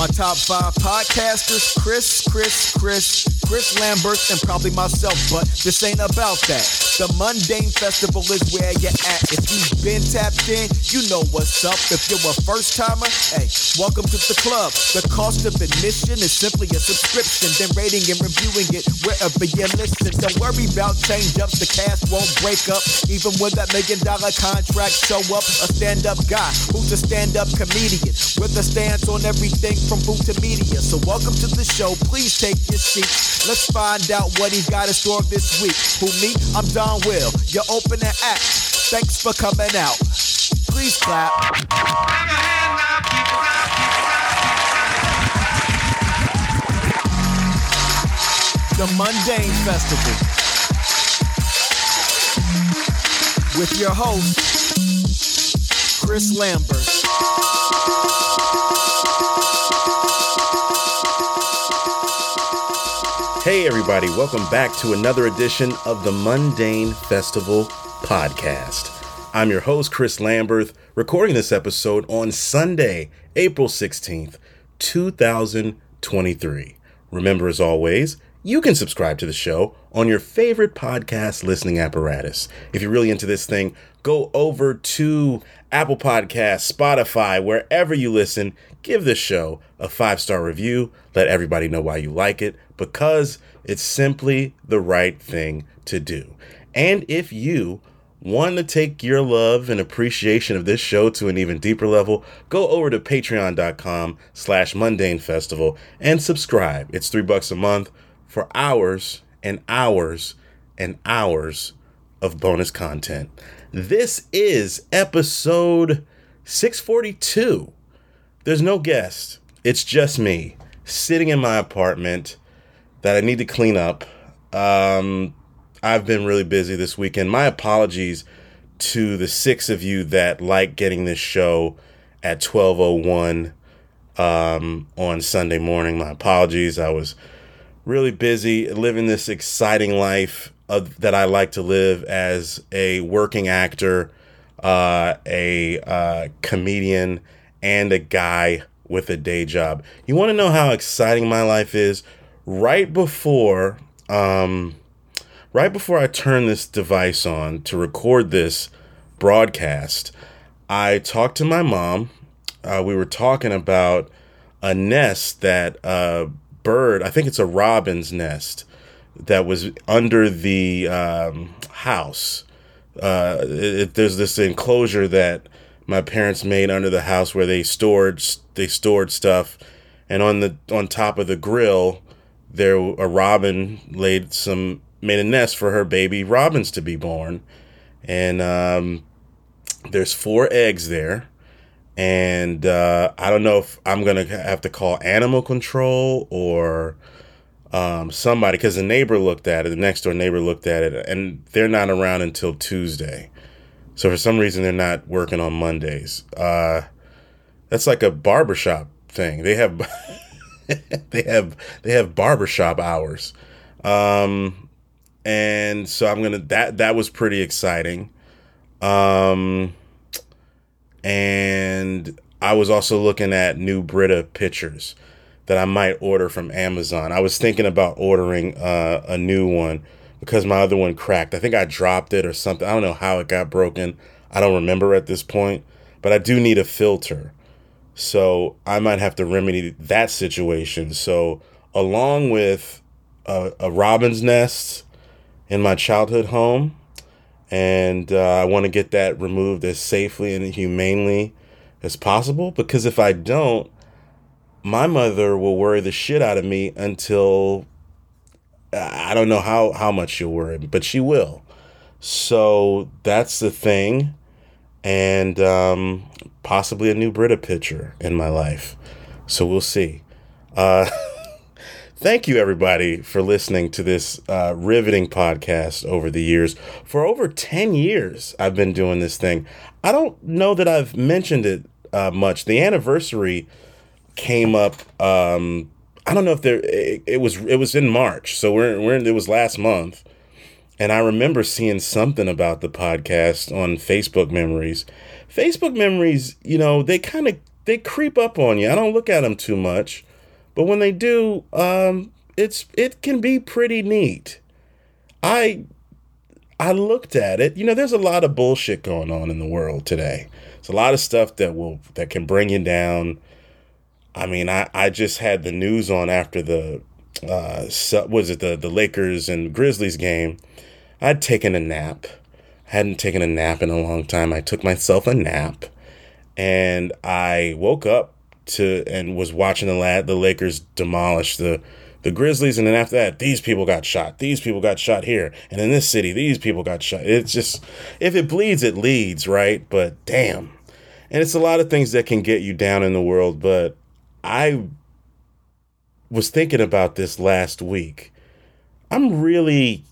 My top five podcasters Chris, Chris, Chris, Chris Lamberth, and probably myself, but this ain't about that. The Mundane Festival is where you're at. If you've been tapped in, you know what's up. If you're a first timer, hey, welcome to the club. The cost of admission is simply a subscription, then rating and reviewing it wherever you listen. Don't worry about change ups, the cast won't break up. Even when that million dollar contract show up, a stand up guy who's a stand up comedian with a stance on everything from food to media. So welcome to the show. Please take your seat. Let's find out what he's got in store this week. Who me? I'm Don Will, your opening act. Thanks for coming out. Please clap. The Mundane Festival with your host, Chris Lamberth. Hey, everybody, welcome back to another edition of the Mundane Festival podcast. I'm your host, Chris Lamberth, recording this episode on Sunday, April 16th, 2023. Remember, as always, you can subscribe to the show on your favorite podcast listening apparatus. If you're really into this thing, go over to Apple Podcasts, Spotify, wherever you listen, give this show a five star review. Let everybody know why you like it because it's simply the right thing to do. And if you want to take your love and appreciation of this show to an even deeper level, go over to patreon.com slash mundane festival and subscribe. It's three bucks a month for hours and hours and hours of bonus content. This is episode 642. There's no guest, it's just me sitting in my apartment that I need to clean up. Um, I've been really busy this weekend. My apologies to the six of you that like getting this show at 1201 um, on Sunday morning. My apologies. I was really busy living this exciting life of, that I like to live as a working actor, uh, a uh, comedian, and a guy with a day job. You want to know how exciting my life is? Right before, um, right before I turn this device on to record this broadcast, I talked to my mom. Uh, we were talking about a nest that uh, bird, I think it's a robin's nest that was under the um, house. Uh, it, there's this enclosure that my parents made under the house where they stored they stored stuff, and on the on top of the grill, there a robin laid some made a nest for her baby robins to be born, and um, there's four eggs there and uh, I don't know if I'm gonna have to call animal control or um, somebody because the neighbor looked at it. The next door neighbor looked at it, and they're not around until Tuesday. So for some reason, they're not working on Mondays. Uh, that's like a barbershop thing. They have they have they have barbershop hours. Um, and so I'm gonna that that was pretty exciting. Um, and I was also looking at new Brita pitchers that I might order from Amazon. I was thinking about ordering uh, a new one because my other one cracked. I think I dropped it or something. I don't know how it got broken. I don't remember at this point, but I do need a filter. So I might have to remedy that situation. So, along with a, a robin's nest in my childhood home, and uh, I want to get that removed as safely and humanely as possible because if I don't, my mother will worry the shit out of me until I don't know how how much she'll worry, but she will. So that's the thing, and um, possibly a new Brita pitcher in my life. So we'll see. Uh, Thank you, everybody, for listening to this uh, riveting podcast over the years. For over 10 years, I've been doing this thing. I don't know that I've mentioned it uh, much. The anniversary came up. Um, I don't know if there. It, it, was. It was in March, so we're we're. It was last month, and I remember seeing something about the podcast on Facebook Memories. Facebook Memories, you know, they kind of they creep up on you. I don't look at them too much, but when they do, um, it's it can be pretty neat. I I looked at it. You know, there's a lot of bullshit going on in the world today. It's a lot of stuff that will that can bring you down. I mean, I, I just had the news on after the uh was it the the Lakers and Grizzlies game. I'd taken a nap. I hadn't taken a nap in a long time. I took myself a nap and I woke up to and was watching the lad the Lakers demolish the the Grizzlies, and then after that, these people got shot. These people got shot here, and in this city, these people got shot. It's just if it bleeds, it leads, right? But damn, and it's a lot of things that can get you down in the world. But I was thinking about this last week. I'm really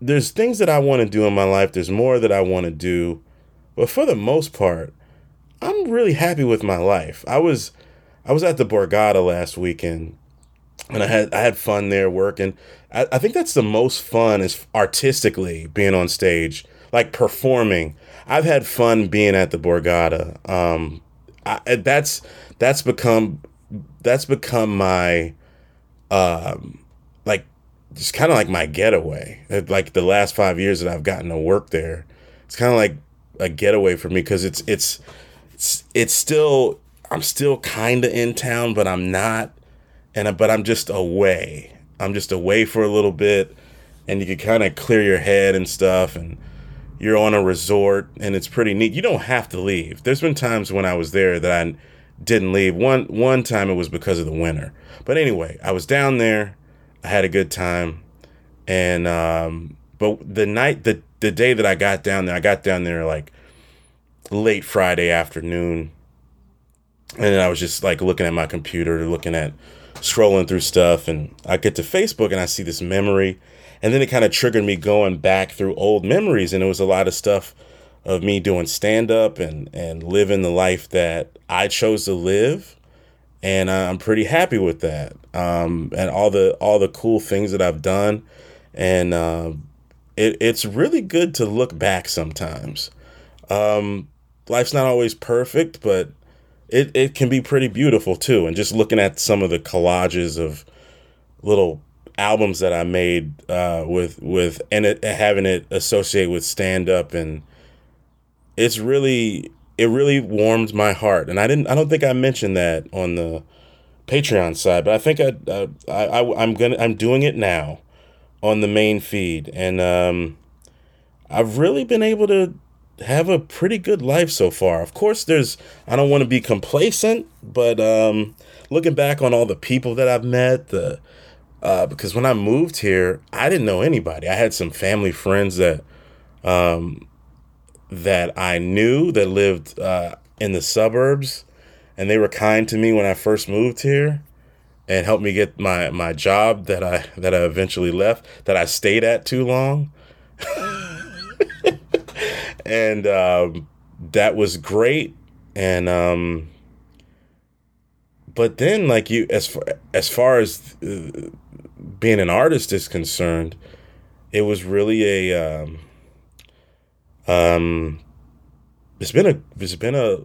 there's things that I want to do in my life. There's more that I want to do, but for the most part, I'm really happy with my life. I was I was at the Borgata last weekend and I had I had fun there working. I, I think that's the most fun is artistically being on stage, like performing. I've had fun being at the Borgata. Um, I, that's that's become that's become my um like just kind of like my getaway. Like the last five years that I've gotten to work there, it's kind of like a getaway for me because it's it's it's it's still I'm still kind of in town, but I'm not and but I'm just away. I'm just away for a little bit, and you can kind of clear your head and stuff, and you're on a resort, and it's pretty neat. You don't have to leave. There's been times when I was there that I didn't leave. One one time it was because of the winter, but anyway, I was down there. I had a good time, and um, but the night the the day that I got down there, I got down there like late Friday afternoon, and I was just like looking at my computer, looking at scrolling through stuff and I get to Facebook and I see this memory and then it kind of triggered me going back through old memories and it was a lot of stuff of me doing stand up and and living the life that I chose to live and I'm pretty happy with that um, and all the all the cool things that I've done and uh, it, it's really good to look back sometimes um, life's not always perfect but it, it can be pretty beautiful too. And just looking at some of the collages of little albums that I made uh, with with and it, having it associate with stand up and it's really it really warmed my heart. And I didn't I don't think I mentioned that on the Patreon side, but I think I, I, I I'm gonna I'm doing it now on the main feed, and um, I've really been able to have a pretty good life so far. Of course, there's I don't want to be complacent, but um, looking back on all the people that I've met, the uh, because when I moved here, I didn't know anybody. I had some family friends that um, that I knew that lived uh, in the suburbs, and they were kind to me when I first moved here and helped me get my my job that I that I eventually left that I stayed at too long. and um, that was great. And um, but then, like you, as far as far as uh, being an artist is concerned, it was really a um, um, it's been a it's been a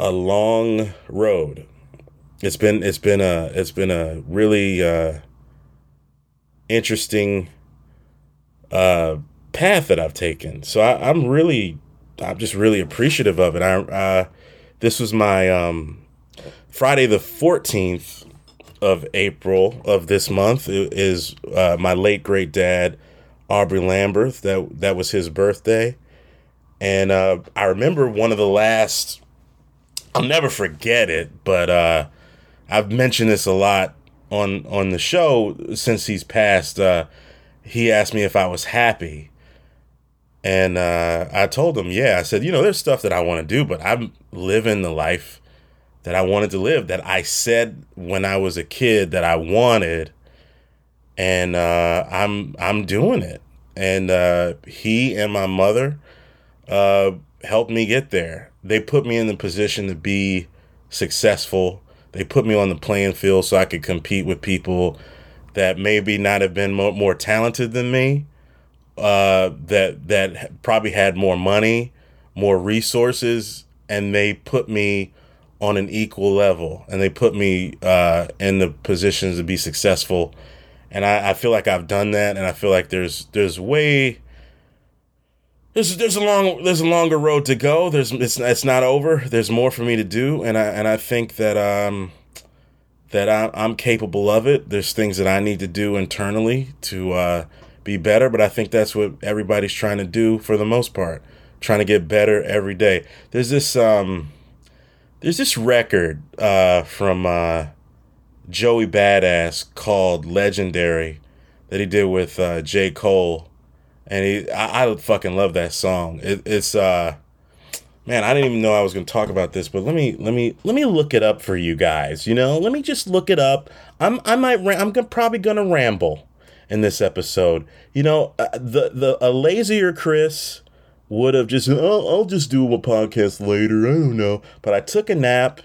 a long road. It's been it's been a it's been a really uh, interesting uh, path that I've taken. So I, am really, I'm just really appreciative of it. I, uh, this was my um, Friday the 14th of April of this month is uh, my late great dad Aubrey Lamberth. That that was his birthday, and uh, I remember one of the last. I'll never forget it, but uh, I've mentioned this a lot on on the show since he's passed. Uh, he asked me if I was happy, and uh, I told him, yeah, I said, you know, there's stuff that I want to do, but I'm living the life that I wanted to live, that I said when I was a kid that I wanted, and uh, I'm I'm doing it. And uh, he and my mother uh, helped me get there. They put me in the position to be successful. They put me on the playing field so I could compete with people that maybe not have been more, more talented than me uh, that that probably had more money, more resources, and they put me on an equal level and they put me uh, in the positions to be successful. And I, I feel like I've done that and I feel like there's there's way there's there's a long there's a longer road to go. There's it's, it's not over. There's more for me to do and I and I think that um that I, I'm capable of it. There's things that I need to do internally to uh, be better but I think that's what everybody's trying to do for the most part trying to get better every day. There's this um there's this record uh, from uh, Joey Badass called Legendary that he did with uh, J. Cole. And he, I, I fucking love that song. It, it's, uh, man, I didn't even know I was going to talk about this, but let me, let me, let me look it up for you guys. You know, let me just look it up. I'm, I might, I'm gonna, probably going to ramble in this episode. You know, uh, the, the, a lazier Chris would have just, oh, I'll just do a podcast later. I don't know. But I took a nap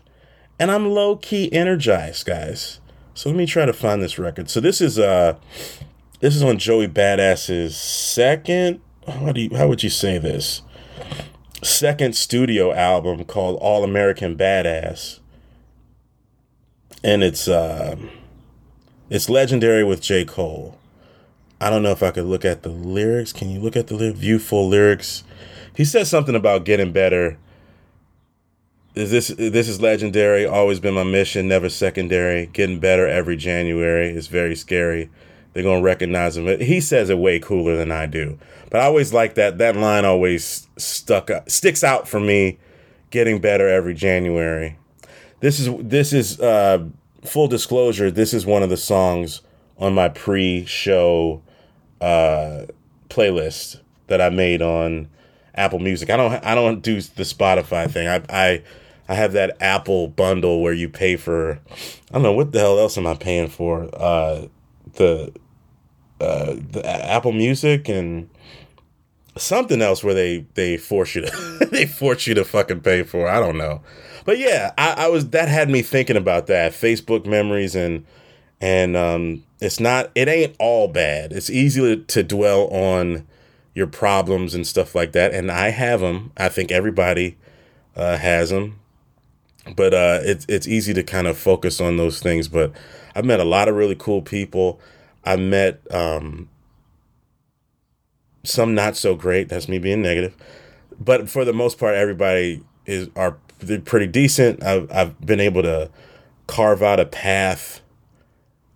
and I'm low key energized, guys. So let me try to find this record. So this is uh this is on Joey Badass's second how do you how would you say this? Second studio album called All American Badass. And it's uh it's legendary with J. Cole. I don't know if I could look at the lyrics. Can you look at the lyric? View full lyrics. He says something about getting better. Is this this is legendary? Always been my mission, never secondary. Getting better every January is very scary. They're gonna recognize him. He says it way cooler than I do. But I always like that. That line always stuck up, sticks out for me. Getting better every January. This is this is uh, full disclosure. This is one of the songs on my pre-show uh, playlist that I made on Apple Music. I don't I don't do the Spotify thing. I I I have that Apple bundle where you pay for I don't know what the hell else am I paying for? Uh the uh the Apple Music and something else where they they force you to they force you to fucking pay for. I don't know. But yeah, I, I was that had me thinking about that. Facebook memories and and um it's not it ain't all bad. It's easy to, dwell on your problems and stuff like that. And I have them. I think everybody uh, has them. But uh, it's it's easy to kind of focus on those things. But I've met a lot of really cool people. I met um, some not so great. That's me being negative. But for the most part, everybody is are pretty decent. I've I've been able to carve out a path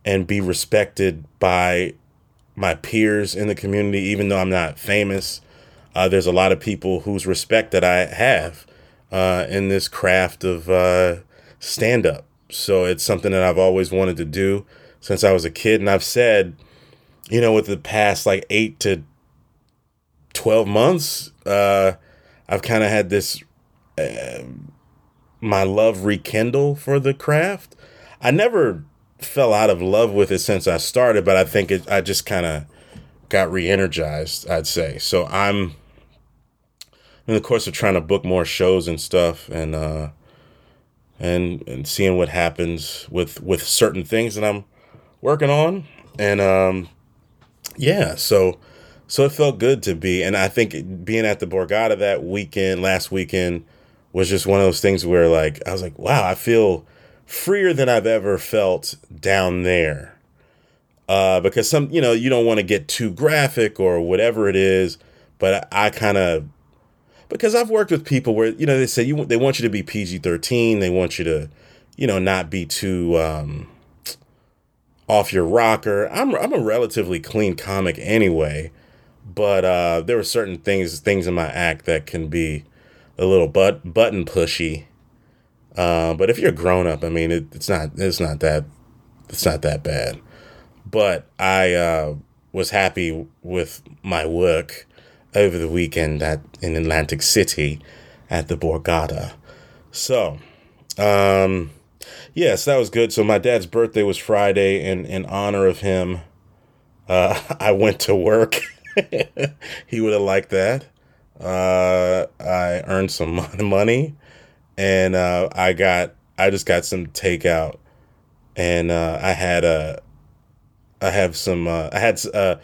and be respected by my peers in the community, even though I'm not famous. Uh, there's a lot of people whose respect that I have uh, in this craft of uh, stand up. So it's something that I've always wanted to do since I was a kid. And I've said, you know, with the past like eight to 12 months, uh, I've kind of had this, uh, my love rekindle for the craft. I never fell out of love with it since I started, but I think it, I just kind of got re-energized, I'd say. So I'm in the course of trying to book more shows and stuff and uh and and seeing what happens with with certain things that I'm working on and um yeah, so so it felt good to be and I think being at the Borgata that weekend last weekend was just one of those things where like I was like, wow, I feel freer than I've ever felt down there. Uh, because some, you know, you don't want to get too graphic or whatever it is, but I, I kind of, because I've worked with people where, you know, they say you, they want you to be PG 13. They want you to, you know, not be too, um, off your rocker. I'm, I'm a relatively clean comic anyway, but, uh, there are certain things, things in my act that can be a little but button pushy uh, but if you're grown up, I mean, it, it's not it's not that it's not that bad. But I uh, was happy with my work over the weekend at in Atlantic City at the Borgata. So, um, yes, that was good. So my dad's birthday was Friday, and in honor of him, uh, I went to work. he would have liked that. Uh, I earned some money and uh, I got I just got some takeout, and uh, I had a I have some uh, I had uh,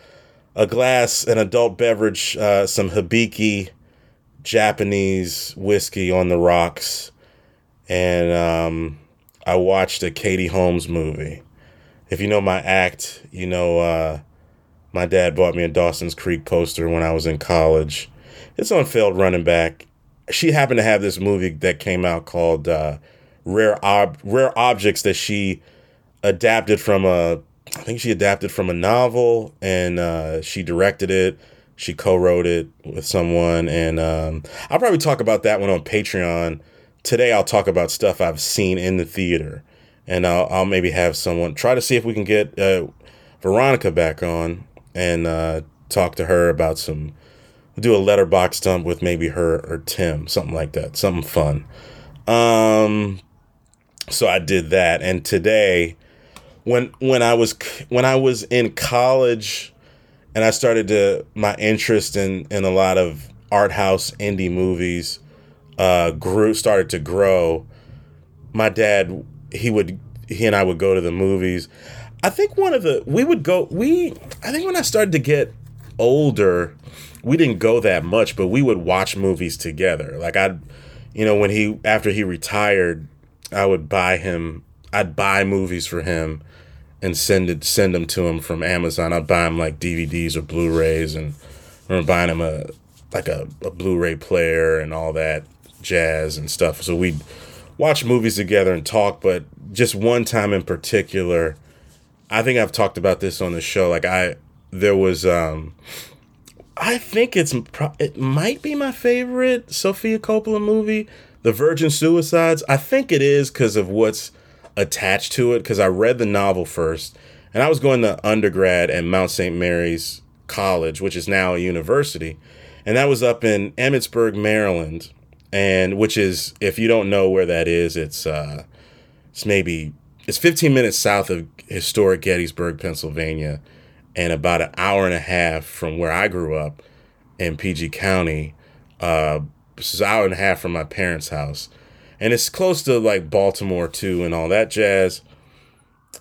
a glass an adult beverage uh, some Hibiki Japanese whiskey on the rocks, and um, I watched a Katie Holmes movie. If you know my act, you know uh, my dad bought me a Dawson's Creek poster when I was in college. It's on Failed Running Back. She happened to have this movie that came out called uh, Rare Ob- Rare Objects that she adapted from a I think she adapted from a novel and uh, she directed it. She co-wrote it with someone, and um, I'll probably talk about that one on Patreon. Today, I'll talk about stuff I've seen in the theater, and I'll, I'll maybe have someone try to see if we can get uh, Veronica back on and uh, talk to her about some. Do a Letterboxd dump with maybe her or Tim, something like that, something fun. Um, so I did that, and today when when I was when I was in college and I started to my interest in in a lot of art house indie movies uh grew started to grow my dad he would he and I would go to the movies I think one of the we would go we I think when I started to get older we didn't go that much but we would watch movies together like I'd you know when he after he retired I would buy him I'd buy movies for him and send it send them to him from Amazon. I'd buy him like DVDs or Blu-rays, and I remember buying him a like a, a Blu-ray player and all that jazz and stuff. So we'd watch movies together and talk. But just one time in particular, I think I've talked about this on the show. Like I, there was, um, I think it's it might be my favorite Sofia Coppola movie, The Virgin Suicides. I think it is because of what's attached to it because I read the novel first, and I was going to undergrad at Mount St. Mary's College, which is now a university, and that was up in Emmitsburg, Maryland, and which is if you don't know where that is, it's uh, it's maybe it's 15 minutes south of historic Gettysburg, Pennsylvania, and about an hour and a half from where I grew up in PG County. Uh, this is an hour and a half from my parents' house and it's close to like Baltimore too and all that jazz.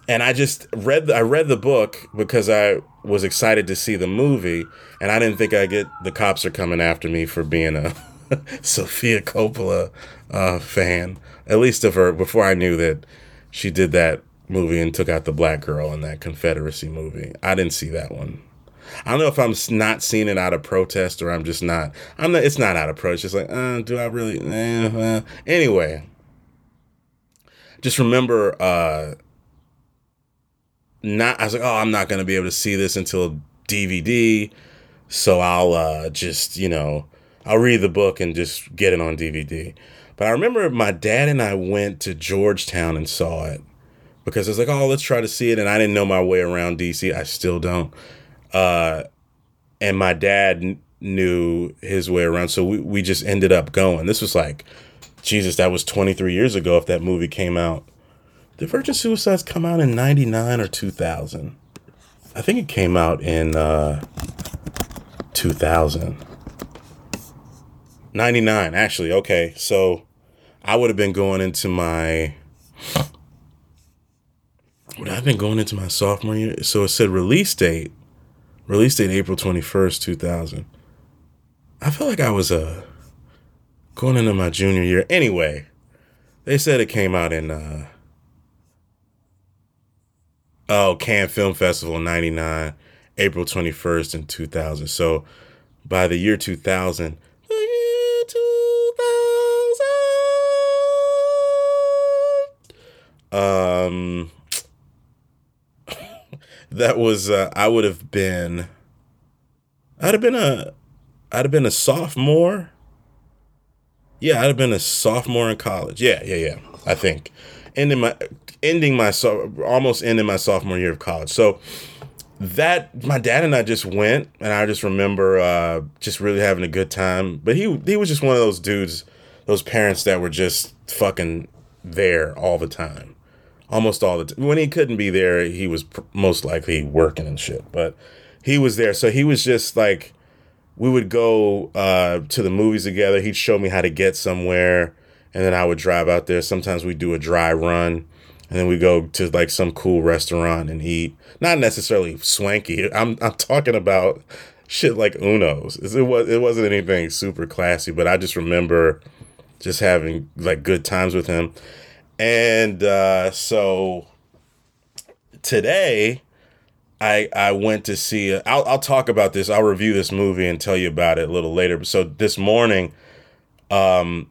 And I just read I read the book because I was excited to see the movie, and I didn't think I get the cops are coming after me for being a Sofia Coppola uh, fan, at least of her before I knew that she did that movie and took out the black girl in that Confederacy movie. I didn't see that one. I don't know if I'm not seeing it out of protest or I'm just not. I'm not. It's not out of protest. It's like, uh, do I really? Eh, uh. Anyway, just remember, uh, not. I was like, oh, I'm not gonna be able to see this until DVD, so I'll uh, just you know, I'll read the book and just get it on DVD. But I remember my dad and I went to Georgetown and saw it because it's like, oh, let's try to see it, and I didn't know my way around DC. I still don't. Uh, and my dad n- knew his way around. So we, we just ended up going. This was like, Jesus, that was 23 years ago if that movie came out. Did Virgin Suicides come out in 99 or 2000? I think it came out in uh, 2000. 99, actually. Okay. So I would have been going into my. Would I have been going into my sophomore year? So it said release date release date April 21st, 2000. I feel like I was uh, going into my junior year. Anyway, they said it came out in uh, oh Cannes Film Festival 99, April 21st in 2000. So by the year 2000, the year 2000, um, that was uh, I would have been I'd have been a I'd have been a sophomore. Yeah, I'd have been a sophomore in college. Yeah, yeah, yeah. I think ending my ending my so almost ending my sophomore year of college. So that my dad and I just went, and I just remember uh, just really having a good time. But he he was just one of those dudes, those parents that were just fucking there all the time almost all the time. When he couldn't be there, he was pr- most likely working and shit. But he was there, so he was just like, we would go uh, to the movies together. He'd show me how to get somewhere, and then I would drive out there. Sometimes we'd do a dry run, and then we go to like some cool restaurant and eat. Not necessarily swanky. I'm I'm talking about shit like Uno's. It was it wasn't anything super classy, but I just remember just having like good times with him. And uh, so today, I I went to see. i will I'll talk about this. I'll review this movie and tell you about it a little later. So this morning, um,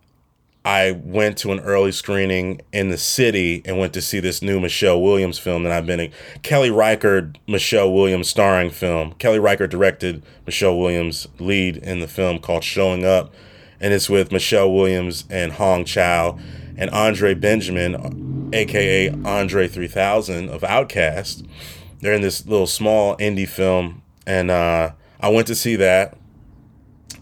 I went to an early screening in the city and went to see this new Michelle Williams film that I've been in. Kelly Reichardt, Michelle Williams starring film. Kelly Reichardt directed Michelle Williams lead in the film called Showing Up, and it's with Michelle Williams and Hong Chau and Andre Benjamin, aka Andre 3000 of OutKast. They're in this little small indie film, and uh, I went to see that,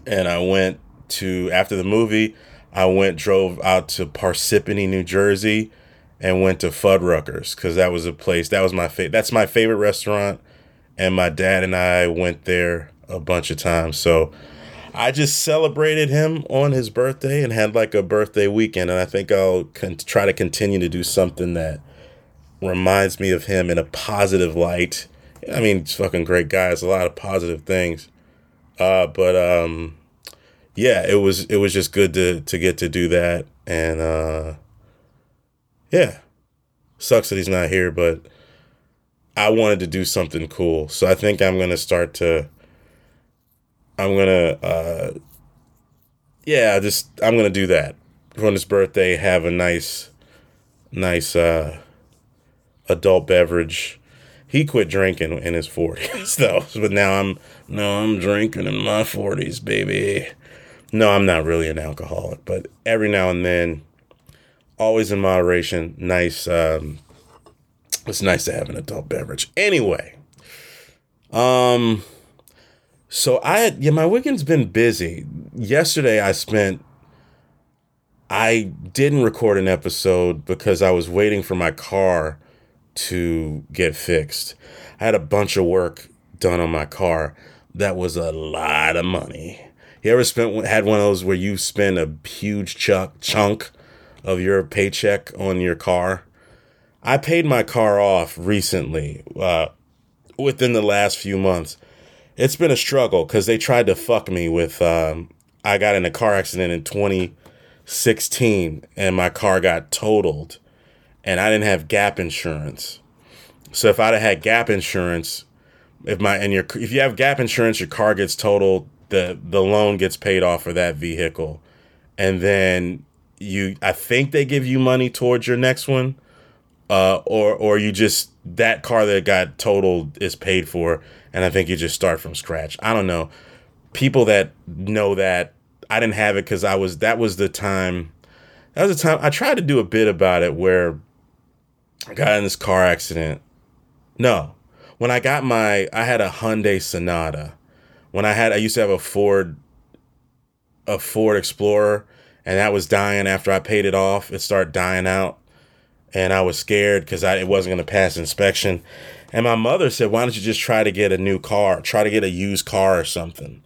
and I went to after the movie. I went drove out to Parsippany, New Jersey, and went to Fuddruckers because that was a place that was my favorite. That's my favorite restaurant, and my dad and I went there a bunch of times. So I just celebrated him on his birthday and had like a birthday weekend, and I think I'll con- try to continue to do something that reminds me of him in a positive light. I mean, he's fucking great guy. It's a lot of positive things. Uh, but um, yeah, it was it was just good to to get to do that, and uh, yeah, sucks that he's not here, but I wanted to do something cool, so I think I'm gonna start to. I'm gonna, uh, yeah, just I'm gonna do that on his birthday. Have a nice, nice uh, adult beverage. He quit drinking in his 40s though, but now I'm no, I'm drinking in my 40s, baby. No, I'm not really an alcoholic, but every now and then, always in moderation. Nice. Um, it's nice to have an adult beverage. Anyway, um, so I had yeah, my weekend's been busy. Yesterday, I spent. I didn't record an episode because I was waiting for my car to get fixed. I had a bunch of work done on my car. That was a lot of money you ever spent had one of those where you spend a huge chunk chunk of your paycheck on your car? I paid my car off recently, uh, within the last few months. It's been a struggle because they tried to fuck me with. Um, I got in a car accident in 2016 and my car got totaled, and I didn't have gap insurance. So if I'd have had gap insurance, if my and your if you have gap insurance, your car gets totaled the the loan gets paid off for that vehicle, and then you I think they give you money towards your next one, uh, or or you just that car that got totaled is paid for, and I think you just start from scratch. I don't know. People that know that I didn't have it because I was that was the time. That was the time I tried to do a bit about it where I got in this car accident. No, when I got my I had a Hyundai Sonata when I had I used to have a Ford a Ford Explorer and that was dying after I paid it off. It started dying out and I was scared because I it wasn't going to pass inspection. And my mother said, "Why don't you just try to get a new car? Try to get a used car or something."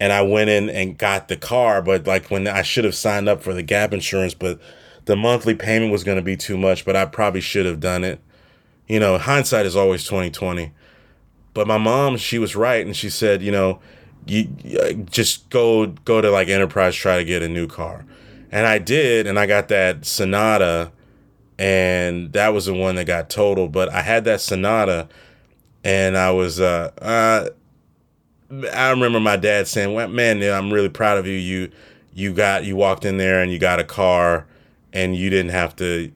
And I went in and got the car, but like when I should have signed up for the gap insurance, but the monthly payment was going to be too much, but I probably should have done it. You know, hindsight is always 2020. But my mom, she was right, and she said, you know, you uh, just go go to like Enterprise, try to get a new car, and I did, and I got that Sonata, and that was the one that got totaled. But I had that Sonata, and I was uh, uh I remember my dad saying, well, "Man, I'm really proud of you. You you got you walked in there and you got a car, and you didn't have to."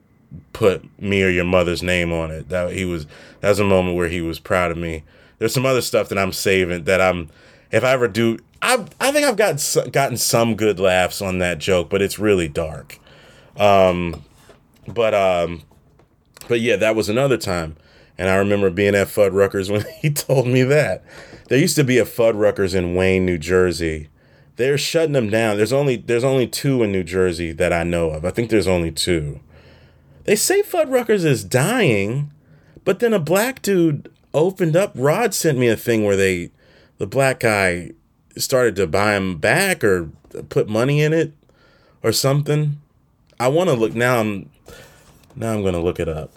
put me or your mother's name on it that he was that was a moment where he was proud of me there's some other stuff that I'm saving that I'm if I ever do I I think I've gotten gotten some good laughs on that joke, but it's really dark. Um but um but yeah, that was another time. And I remember being at Fuddruckers when he told me that. There used to be a Fuddruckers in Wayne, New Jersey. They're shutting them down. There's only there's only two in New Jersey that I know of. I think there's only two. They say Fuddruckers is dying, but then a black dude opened up. Rod sent me a thing where they, the black guy, started to buy him back or put money in it or something. I want to look now. I'm now I'm gonna look it up.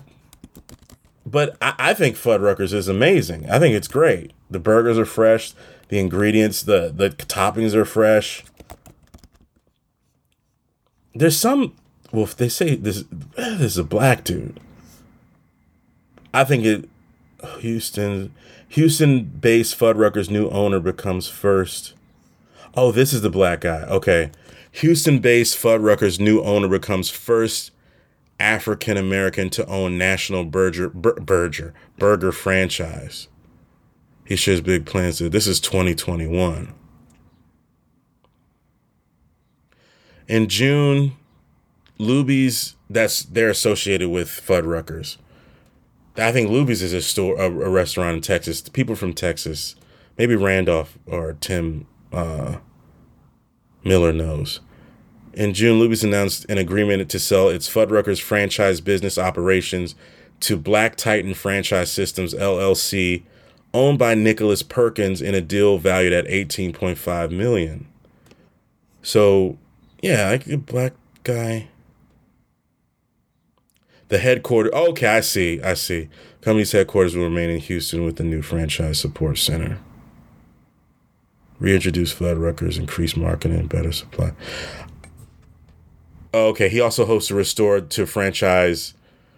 But I, I think Fuddruckers is amazing. I think it's great. The burgers are fresh. The ingredients, the the toppings are fresh. There's some. Well, if they say this, this is a black dude. I think it. Houston, Houston-based Fuddruckers' new owner becomes first. Oh, this is the black guy. Okay, Houston-based Fuddruckers' new owner becomes first African American to own national burger burger burger franchise. He shares big plans. To, this is 2021. In June, Luby's that's they're associated with Fuddruckers. I think Luby's is a store, a, a, restaurant in Texas. The People from Texas, maybe Randolph or Tim uh, Miller knows. In June, Luby's announced an agreement to sell its Fuddruckers franchise business operations to Black Titan Franchise Systems LLC, owned by Nicholas Perkins, in a deal valued at 18.5 million. So, yeah, like a black guy the headquarters. Oh, okay, I see. I see. Company's headquarters will remain in Houston with the new franchise support center. Reintroduce Fuddruckers, increase marketing, better supply. Okay, he also hosts a restore to franchise,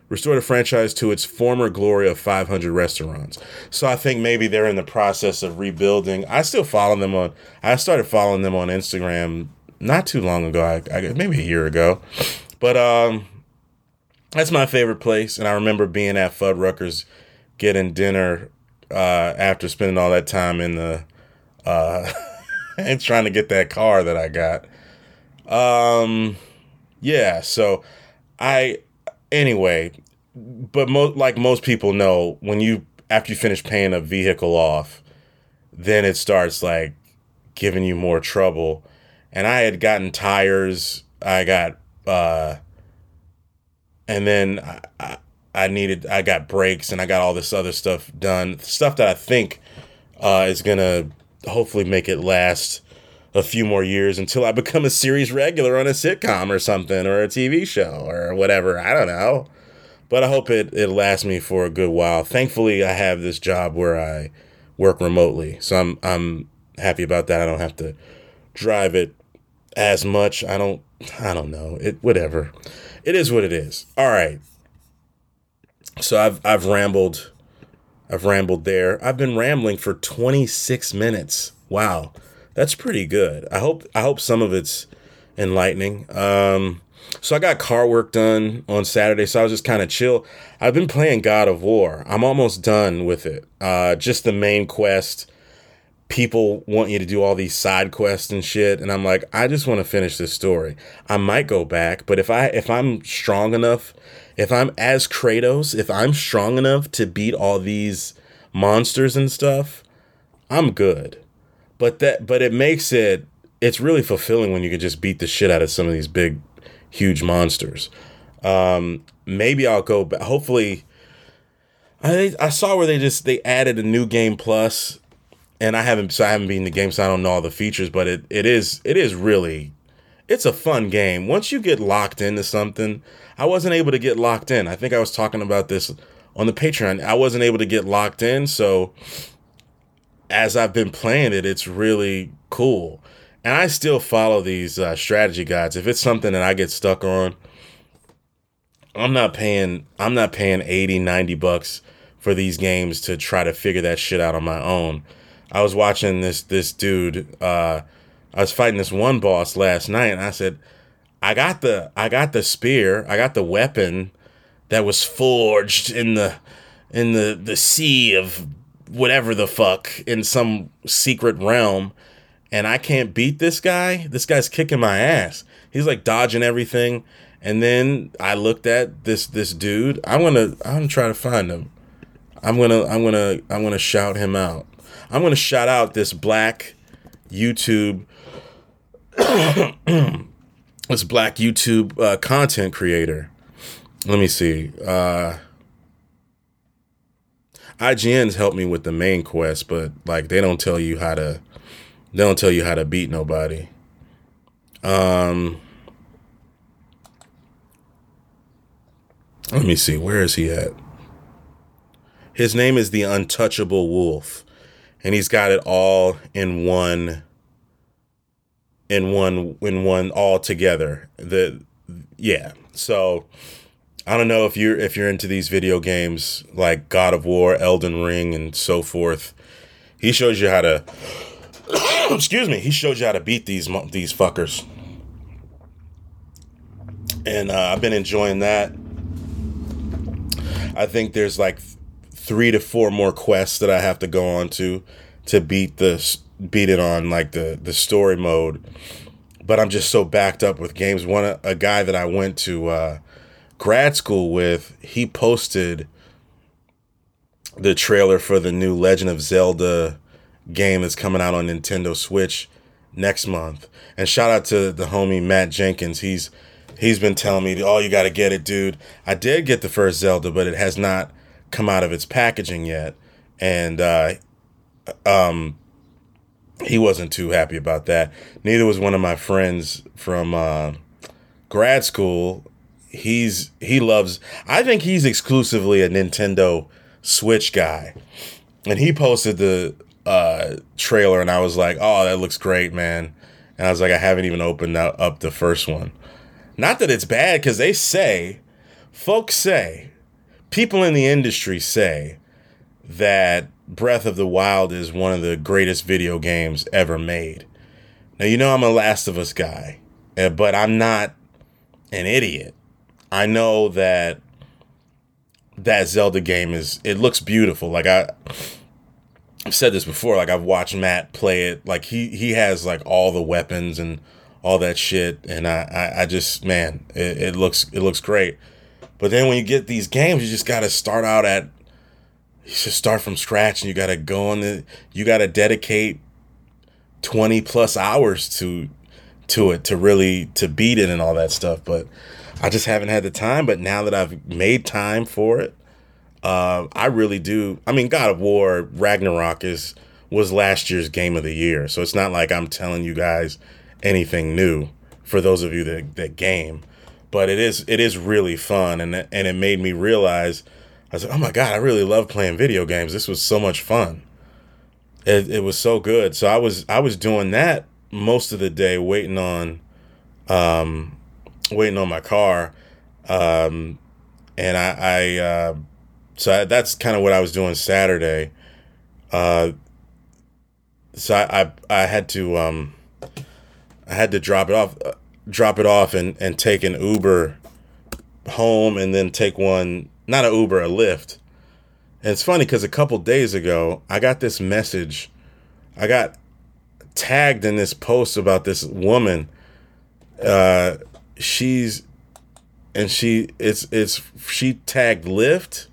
restore the franchise to its former glory of 500 restaurants. So I think maybe they're in the process of rebuilding. I still follow them on. I started following them on Instagram not too long ago. I, I maybe a year ago, but um, that's my favorite place. And I remember being at Fuddruckers getting dinner uh, after spending all that time in the uh, and trying to get that car that I got. Um, yeah, so I anyway, but mo- like most people know, when you after you finish paying a vehicle off, then it starts like giving you more trouble. And I had gotten tires. I got uh and then I, I, needed I got brakes and I got all this other stuff done, stuff that I think uh, is gonna hopefully make it last a few more years until I become a series regular on a sitcom or something or a TV show or whatever. I don't know. But I hope it, it lasts me for a good while. Thankfully I have this job where I work remotely. So I'm I'm happy about that. I don't have to drive it as much. I don't I don't know. It whatever it is what it is. All right. So I've I've rambled I've rambled there. I've been rambling for 26 minutes. Wow. That's pretty good. I hope I hope some of it's enlightening. Um so I got car work done on Saturday, so I was just kind of chill. I've been playing God of War. I'm almost done with it. Uh just the main quest people want you to do all these side quests and shit and I'm like I just want to finish this story. I might go back, but if I if I'm strong enough, if I'm as Kratos, if I'm strong enough to beat all these monsters and stuff, I'm good. But that but it makes it it's really fulfilling when you can just beat the shit out of some of these big huge monsters. Um maybe I'll go back. Hopefully I I saw where they just they added a new game plus and I haven't so I haven't been the game, so I don't know all the features, but it, it is it is really it's a fun game. Once you get locked into something, I wasn't able to get locked in. I think I was talking about this on the Patreon. I wasn't able to get locked in, so as I've been playing it, it's really cool. And I still follow these uh, strategy guides. If it's something that I get stuck on, I'm not paying I'm not paying 80, 90 bucks for these games to try to figure that shit out on my own. I was watching this this dude. Uh, I was fighting this one boss last night, and I said, "I got the I got the spear. I got the weapon that was forged in the in the the sea of whatever the fuck in some secret realm." And I can't beat this guy. This guy's kicking my ass. He's like dodging everything. And then I looked at this this dude. I'm gonna I'm gonna try to find him. I'm gonna I'm gonna I'm gonna shout him out. I'm to shout out this black YouTube, this black YouTube uh, content creator. Let me see. Uh, IGN's helped me with the main quest, but like they don't tell you how to, they don't tell you how to beat nobody. Um, let me see. Where is he at? His name is the Untouchable Wolf and he's got it all in one in one in one all together. The yeah. So I don't know if you're if you're into these video games like God of War, Elden Ring, and so forth. He shows you how to. excuse me. He shows you how to beat these these fuckers, and uh, I've been enjoying that. I think there's like three to four more quests that I have to go on to to beat the beat it on like the the story mode. But I'm just so backed up with games. One a guy that I went to uh, grad school with, he posted the trailer for the new Legend of Zelda game that's coming out on Nintendo Switch next month. And shout out to the homie Matt Jenkins. He's he's been telling me, "Oh, you got to get it, dude." I did get the first Zelda, but it has not come out of its packaging yet. And uh um he wasn't too happy about that. Neither was one of my friends from uh, grad school. He's he loves. I think he's exclusively a Nintendo Switch guy, and he posted the uh, trailer, and I was like, "Oh, that looks great, man!" And I was like, "I haven't even opened up the first one." Not that it's bad, because they say, folks say, people in the industry say that Breath of the Wild is one of the greatest video games ever made. Now, you know, I'm a Last of Us guy, eh, but I'm not an idiot. I know that that Zelda game is, it looks beautiful. Like, I. I've said this before. Like I've watched Matt play it. Like he he has like all the weapons and all that shit, and I I, I just man, it, it looks it looks great. But then when you get these games, you just got to start out at you should start from scratch and you got to go on the you got to dedicate 20 plus hours to to it to really to beat it and all that stuff but i just haven't had the time but now that i've made time for it uh, i really do i mean god of war ragnarok is was last year's game of the year so it's not like i'm telling you guys anything new for those of you that, that game but it is it is really fun and and it made me realize I was like, oh my God, I really love playing video games. This was so much fun. It, it was so good. So I was I was doing that most of the day, waiting on, um, waiting on my car, um, and I, I uh, so I, that's kind of what I was doing Saturday. Uh, so I, I I had to um, I had to drop it off, uh, drop it off, and and take an Uber home, and then take one not an Uber, a Lyft. And it's funny because a couple days ago, I got this message. I got tagged in this post about this woman. Uh, she's and she it's it's she tagged Lyft,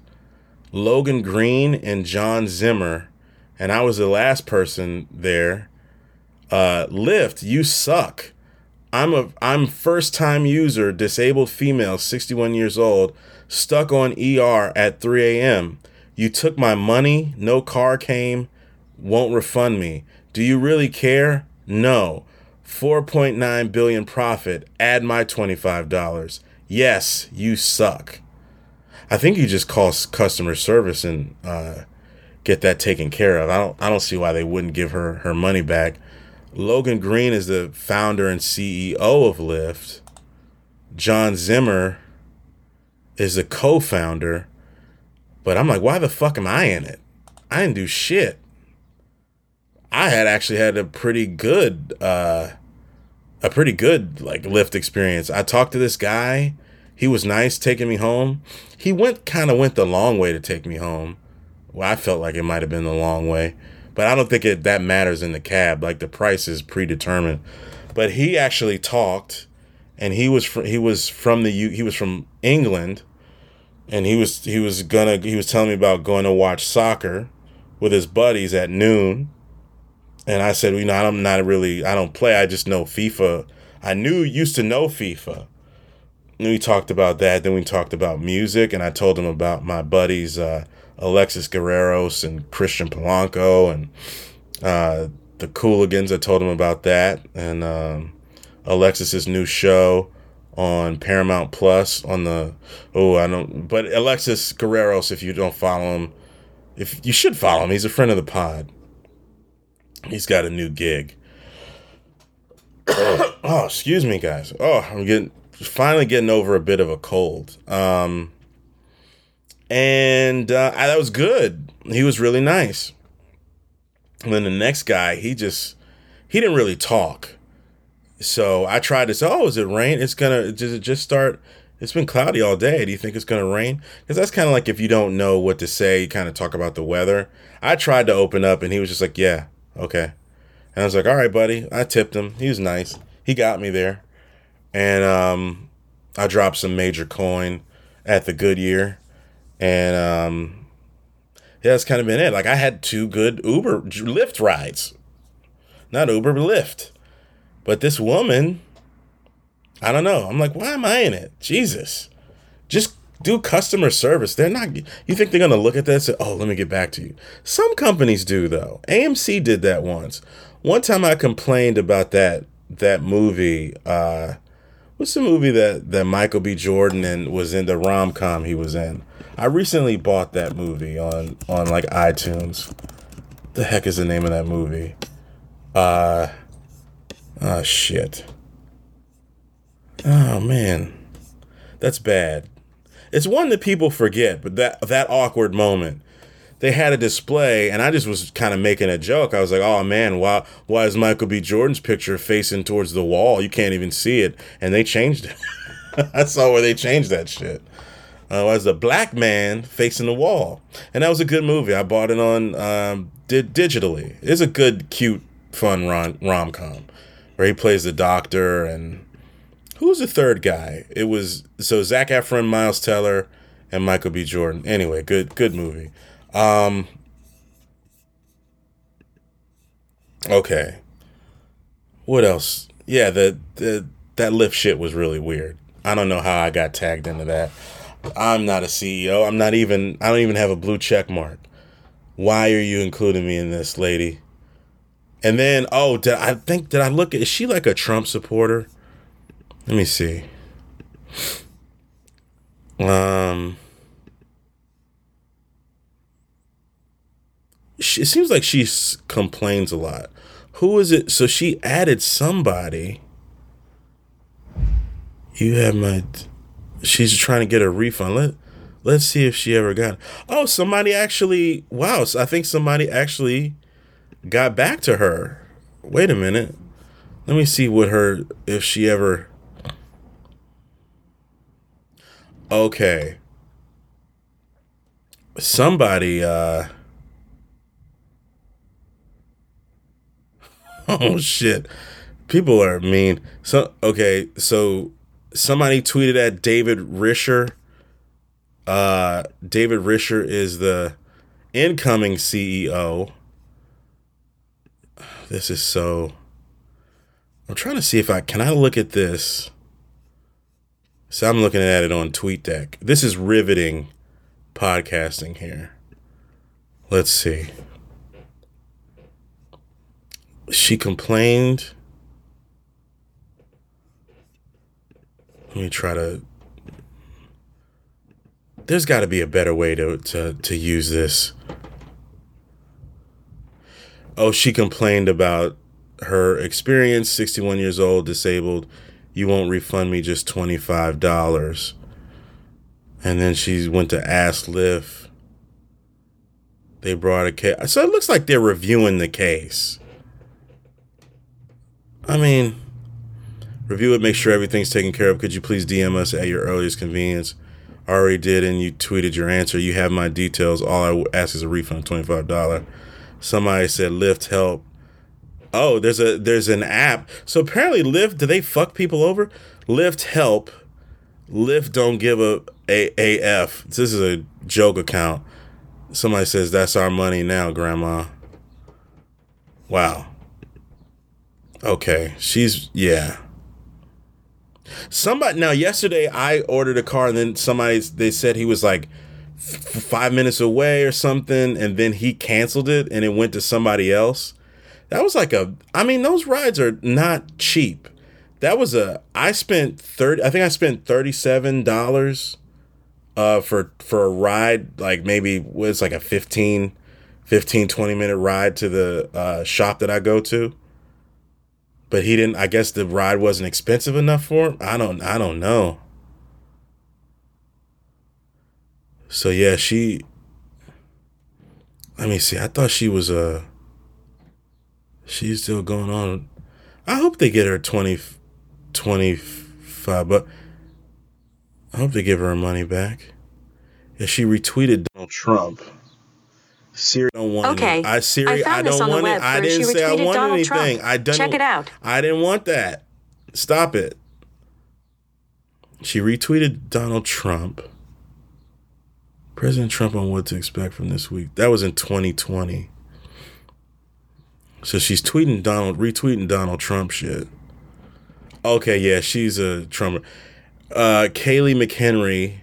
Logan Green, and John Zimmer, and I was the last person there. Uh, Lyft, you suck. I'm a I'm first time user, disabled female, 61 years old stuck on ER at 3 a.m. You took my money, no car came, won't refund me. Do you really care? No. 4.9 billion profit, add my $25. Yes, you suck. I think you just call customer service and uh, get that taken care of. I don't I don't see why they wouldn't give her her money back. Logan Green is the founder and CEO of Lyft. John Zimmer is a co-founder, but I'm like, why the fuck am I in it? I didn't do shit. I had actually had a pretty good uh a pretty good like Lyft experience. I talked to this guy. He was nice taking me home. He went kind of went the long way to take me home. Well, I felt like it might have been the long way, but I don't think it that matters in the cab. Like the price is predetermined. But he actually talked, and he was fr- he was from the U- he was from England, and he was he was gonna he was telling me about going to watch soccer with his buddies at noon and i said you know i'm not really i don't play. I just know fifa. I knew used to know fifa. And we talked about that. Then we talked about music and i told him about my buddies uh, alexis guerreros and christian polanco and uh, the cooligans. I told him about that. And um, alexis's new show on Paramount Plus on the oh I don't but Alexis Guerreros if you don't follow him if you should follow him. He's a friend of the pod he's got a new gig. oh, excuse me, guys. Oh, I'm getting finally getting over a bit of a cold. Um, and uh, I, that was good. He was really nice. And then the next guy, he just he didn't really talk. So I tried to say, "Oh, is it rain? It's gonna does it just start? It's been cloudy all day. Do you think it's gonna rain?" Because that's kind of like if you don't know what to say, you kind of talk about the weather. I tried to open up, and he was just like, "Yeah, okay." And I was like, "All right, buddy." I tipped him. He was nice. He got me there, and um, I dropped some major coin at the Goodyear, and um, yeah, that's kind of been it. Like I had two good Uber Lyft rides, not Uber, but Lyft. But this woman, I don't know. I'm like, why am I in it? Jesus, just do customer service. They're not. You think they're gonna look at that and say, "Oh, let me get back to you." Some companies do though. AMC did that once. One time I complained about that that movie. Uh, what's the movie that that Michael B. Jordan and was in the rom com he was in? I recently bought that movie on on like iTunes. The heck is the name of that movie? Uh oh shit. Oh man. That's bad. It's one that people forget, but that that awkward moment. They had a display and I just was kind of making a joke. I was like, "Oh man, why why is Michael B. Jordan's picture facing towards the wall? You can't even see it." And they changed it. I saw where they changed that shit uh, as a black man facing the wall, and that was a good movie. I bought it on um, did digitally. It's a good, cute, fun rom rom com where he plays the doctor and who's the third guy? It was so Zac Efron, Miles Teller, and Michael B. Jordan. Anyway, good good movie. Um, okay, what else? Yeah, the the that Lyft shit was really weird. I don't know how I got tagged into that. I'm not a CEO. I'm not even, I don't even have a blue check mark. Why are you including me in this, lady? And then, oh, did I think, did I look at, is she like a Trump supporter? Let me see. Um, she, it seems like she complains a lot. Who is it? So she added somebody. You have my she's trying to get a refund. Let let's see if she ever got. Oh, somebody actually. Wow, I think somebody actually got back to her. Wait a minute. Let me see what her if she ever. Okay. Somebody. uh Oh shit. People are mean. So okay, so somebody tweeted at David Risher. Uh, David Risher is the incoming CEO. This is so. I'm trying to see if I can I look at this. So I'm looking at it on TweetDeck. This is riveting podcasting here. Let's see. She complained Let me try to. There's got to be a better way to, to, to use this. Oh, she complained about her experience, 61 years old, disabled. You won't refund me just $25. And then she went to Ask Lyft. They brought a case. So it looks like they're reviewing the case. I mean, Review it, make sure everything's taken care of. Could you please DM us at your earliest convenience? I already did, and you tweeted your answer. You have my details. All I ask is a refund, twenty five dollar. Somebody said Lyft help. Oh, there's a there's an app. So apparently Lyft, do they fuck people over? Lyft help. Lyft don't give a, a AF. This is a joke account. Somebody says that's our money now, Grandma. Wow. Okay, she's yeah. Somebody now yesterday I ordered a car and then somebody they said he was like f- five minutes away or something and then he canceled it and it went to somebody else. That was like a I mean those rides are not cheap. That was a I spent 30 I think I spent $37 uh for for a ride like maybe was like a 15 15, 20 minute ride to the uh, shop that I go to. But he didn't. I guess the ride wasn't expensive enough for him. I don't. I don't know. So yeah, she. Let me see. I thought she was uh She's still going on. I hope they get her 20, 25, but I hope they give her her money back. And she retweeted Donald Trump. Siri don't want okay. It. I Siri, I, I don't want it. I didn't say I want Donald anything. Trump. I don't. Check it out. I didn't want that. Stop it. She retweeted Donald Trump. President Trump on what to expect from this week. That was in 2020. So she's tweeting Donald, retweeting Donald Trump shit. Okay, yeah, she's a Trumper. Uh, Kayleigh McEnany.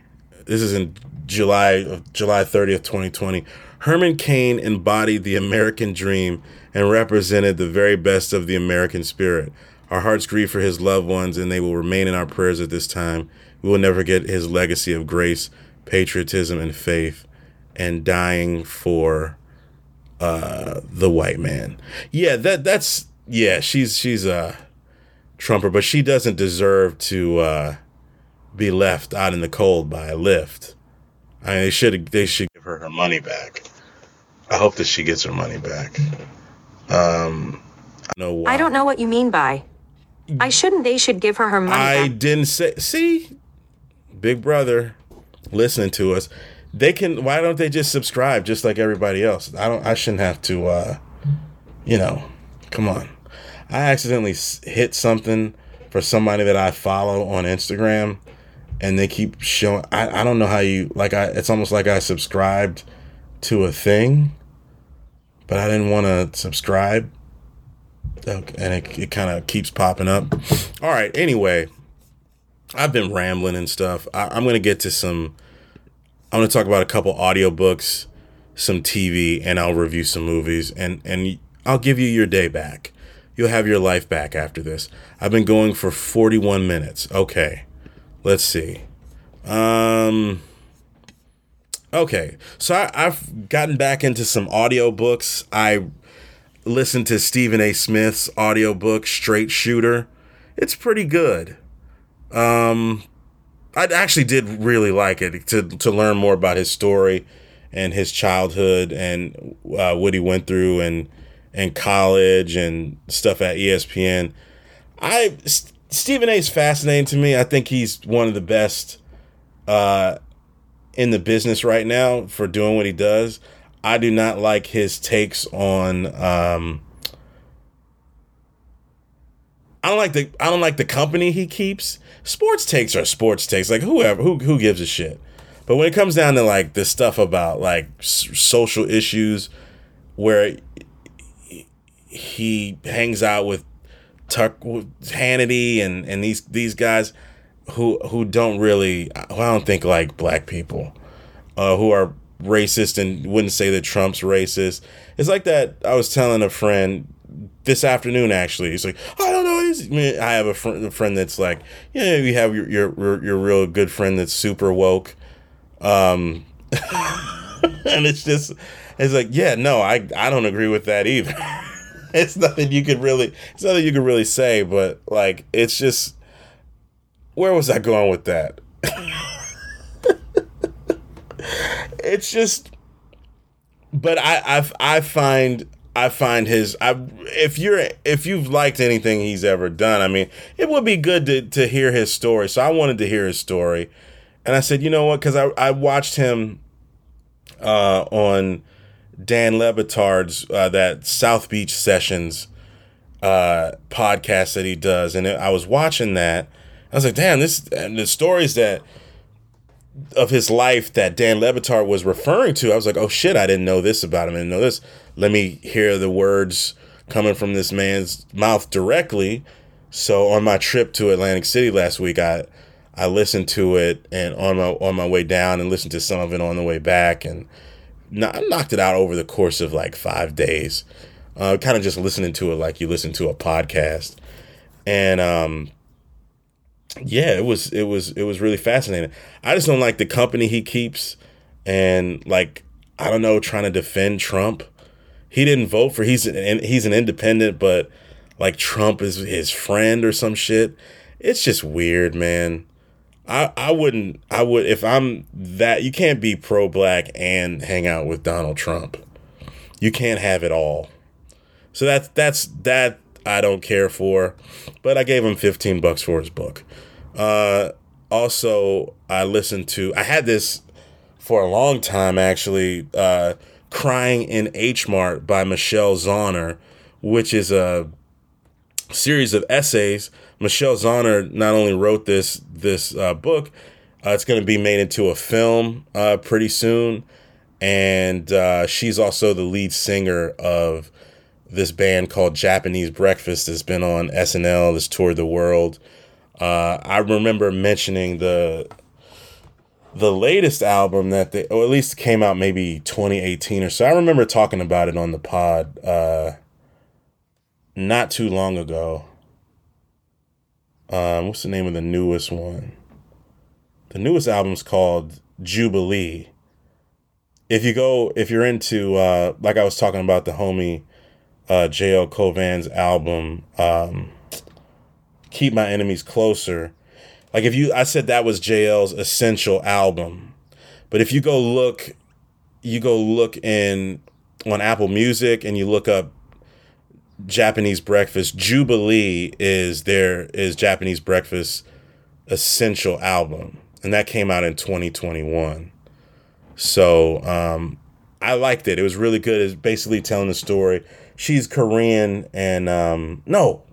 This is in July July 30th, 2020. Herman Cain embodied the American dream and represented the very best of the American spirit. Our hearts grieve for his loved ones, and they will remain in our prayers at this time. We will never forget his legacy of grace, patriotism, and faith, and dying for uh, the white man. Yeah, that that's yeah. She's she's a trumper, but she doesn't deserve to uh, be left out in the cold by a Lyft. I mean, they should they should give her her money back. I hope that she gets her money back. Um, I know why. I don't know what you mean by. I shouldn't. They should give her her money. I back. didn't say. See, Big Brother, listening to us they can why don't they just subscribe just like everybody else? I don't i shouldn't have to uh you know come on. I accidentally hit something for somebody that i follow on instagram and they keep showing i, I don't know how you like i it's almost like i subscribed to a thing but i didn't want to subscribe and it, it kind of keeps popping up. All right anyway i've been rambling and stuff. I, i'm gonna get to some I'm going to talk about a couple audiobooks, some TV, and I'll review some movies and and I'll give you your day back. You'll have your life back after this. I've been going for 41 minutes. Okay. Let's see. Um Okay. So I, I've gotten back into some audiobooks. I listened to Stephen A. Smith's audiobook Straight Shooter. It's pretty good. Um I actually did really like it to to learn more about his story and his childhood and uh, what he went through and and college and stuff at ESPN. I Stephen A. is fascinating to me. I think he's one of the best uh, in the business right now for doing what he does. I do not like his takes on. Um, I don't like the I don't like the company he keeps sports takes are sports takes. Like whoever who who gives a shit. But when it comes down to like this stuff about like s- social issues, where he hangs out with Tuck with Hannity and and these these guys who who don't really who I don't think like black people, uh, who are racist and wouldn't say that Trump's racist. It's like that. I was telling a friend this afternoon actually. He's like, I don't know. I, I have a friend, a friend that's like, yeah, you have your, your your real good friend that's super woke, um, and it's just, it's like, yeah, no, I I don't agree with that either. it's nothing you could really, it's nothing you could really say, but like, it's just, where was I going with that? it's just, but I I I find I find his I if you're if you've liked anything he's ever done, I mean, it would be good to to hear his story. So I wanted to hear his story. And I said, you know what? Because I, I watched him uh, on Dan Le Batard's uh, that South Beach Sessions uh, podcast that he does, and I was watching that. I was like, damn, this and the stories that of his life that Dan Le was referring to. I was like, oh shit, I didn't know this about him. I didn't know this. Let me hear the words coming from this man's mouth directly. So on my trip to Atlantic City last week, I I listened to it and on my on my way down and listened to some of it on the way back and I knocked it out over the course of like five days. Uh, kind of just listening to it like you listen to a podcast. And um, yeah, it was it was it was really fascinating. I just don't like the company he keeps and like I don't know trying to defend Trump he didn't vote for he's an he's an independent, but like Trump is his friend or some shit. It's just weird, man. I I wouldn't I would if I'm that you can't be pro black and hang out with Donald Trump. You can't have it all. So that's that's that I don't care for, but I gave him 15 bucks for his book. Uh also I listened to I had this for a long time actually uh Crying in H Mart by Michelle Zauner, which is a series of essays. Michelle Zauner not only wrote this this uh, book, uh, it's going to be made into a film uh, pretty soon, and uh, she's also the lead singer of this band called Japanese Breakfast. That's been on SNL. That's toured the world. Uh, I remember mentioning the the latest album that they, or at least came out maybe 2018 or so. I remember talking about it on the pod uh, not too long ago. Um, what's the name of the newest one? The newest album's called Jubilee. If you go, if you're into, uh, like I was talking about the homie uh, J.L. Cauvin's album, um, Keep My Enemies Closer like if you I said that was JL's essential album. But if you go look you go look in on Apple Music and you look up Japanese breakfast, Jubilee is there is Japanese breakfast essential album. And that came out in 2021. So um I liked it. It was really good. It's basically telling the story. She's Korean and um no.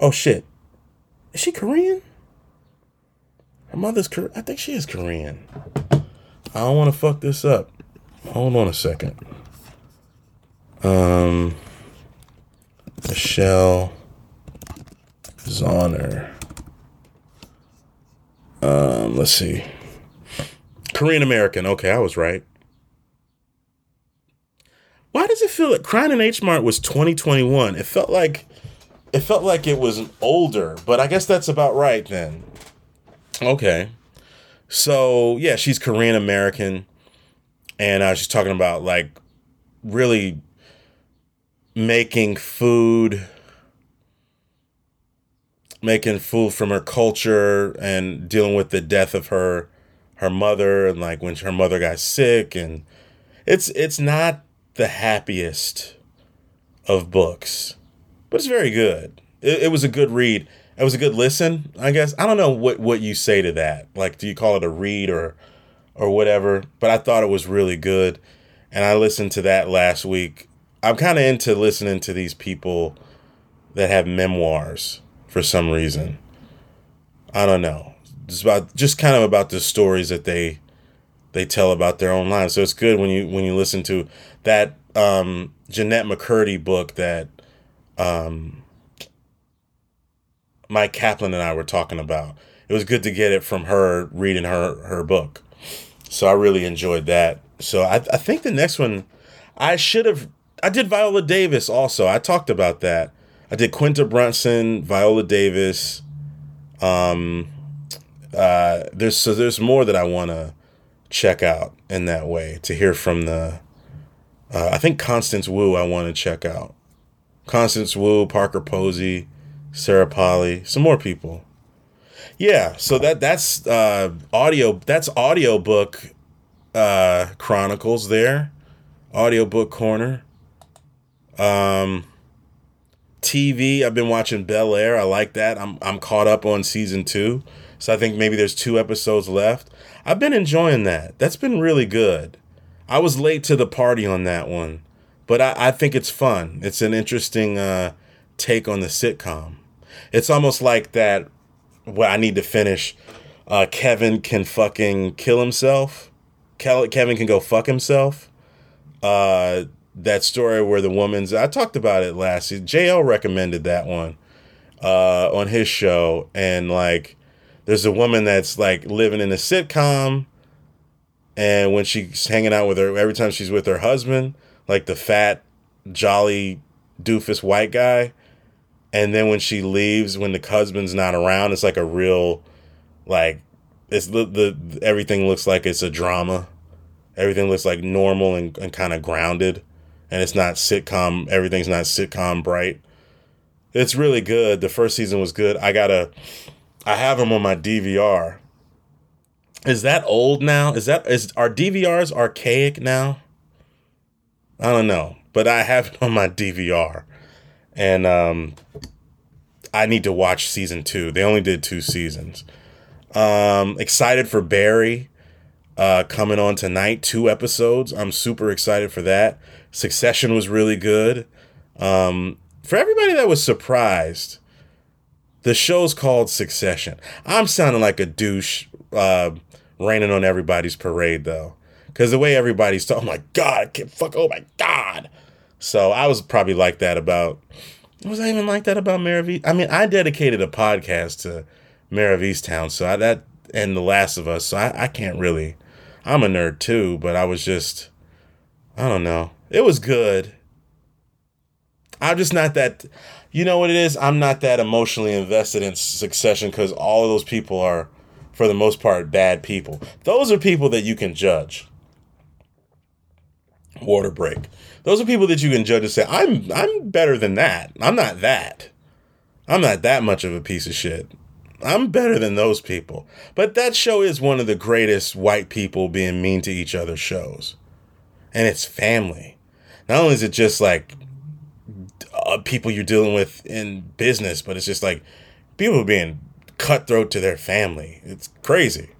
Oh shit. Is she Korean? Her mother's Korean. I think she is Korean. I don't want to fuck this up. Hold on a second. Um, Michelle Zauner. Um, let's see. Korean American. Okay, I was right. Why does it feel like Crying in H Mart was 2021? It felt like it felt like it was older, but I guess that's about right then. Okay. So yeah, she's Korean American, and uh, she's talking about like really making food, making food from her culture, and dealing with the death of her her mother, and like when her mother got sick, and it's it's not the happiest of books, but it's very good. It, it was a good read it was a good listen, I guess. I don't know what what you say to that. Like, do you call it a read or or whatever? But I thought it was really good, and I listened to that last week. I'm kind of into listening to these people that have memoirs for some reason. I don't know. It's about just kind of about the stories that they they tell about their own lives. So it's good when you when you listen to that um, Jennette McCurdy book that um, Mike Kaplan and I were talking about. It was good to get it from her reading her her book. So I really enjoyed that. So I, I think the next one I should have I did Viola Davis also. I talked about that. I did Quinta Brunson, Viola Davis. Um uh there's so there's more that I want to check out in that way to hear from the uh, I think Constance Wu I want to check out. Constance Wu, Parker Posey, Sarah Polley, some more people. Yeah, so that that's uh, audio. That's audiobook uh, chronicles there, audiobook corner. Um, TV. I've been watching Bel Air. I like that. I'm I'm caught up on season two, so I think maybe there's two episodes left. I've been enjoying that. That's been really good. I was late to the party on that one, but I, I think it's fun. It's an interesting uh, take on the sitcom it's almost like that. What I need to finish. Uh, Kevin can fucking kill himself. Kevin can go fuck himself. Uh, that story where the woman's I talked about it last. JL recommended that one uh, on his show, and like, there's a woman that's like living in a sitcom, and when she's hanging out with her, every time she's with her husband, like the fat, jolly doofus white guy, and then when she leaves when the husband's not around it's like a real like it's the, the everything looks like it's a drama everything looks like normal and, and kind of grounded and it's not sitcom. Everything's not sitcom bright. It's really good. The first season was good. I gotta, I have them on my DVR. Is that old now? Is that is our DVRs archaic now? I don't know, but I have it on my DVR, and um, I need to watch season two. They only did two seasons. Um, excited for Barry uh, coming on tonight. Two episodes. I'm super excited for that. Succession was really good. Um, for everybody that was surprised, the show's called Succession. I'm sounding like a douche, uh, raining on everybody's parade though, because the way everybody's talking, oh my god, I can't fuck, oh my god. So I was probably like that about. Was I even like that about Mare of I mean, I dedicated a podcast to Mare of Easttown, so I, that and The Last of Us. So I, I can't really. I'm a nerd too, but I was just. I don't know. It was good. I'm just not that. You know what it is? I'm not that emotionally invested in Succession because all of those people are, for the most part, bad people. Those are people that you can judge. Water break. Those are people that you can judge and say, "I'm I'm better than that. I'm not that. I'm not that much of a piece of shit." I'm better than those people. But that show is one of the greatest white people being mean to each other shows. And it's family. Not only is it just like uh, people you're dealing with in business, but it's just like people being cutthroat to their family. It's crazy.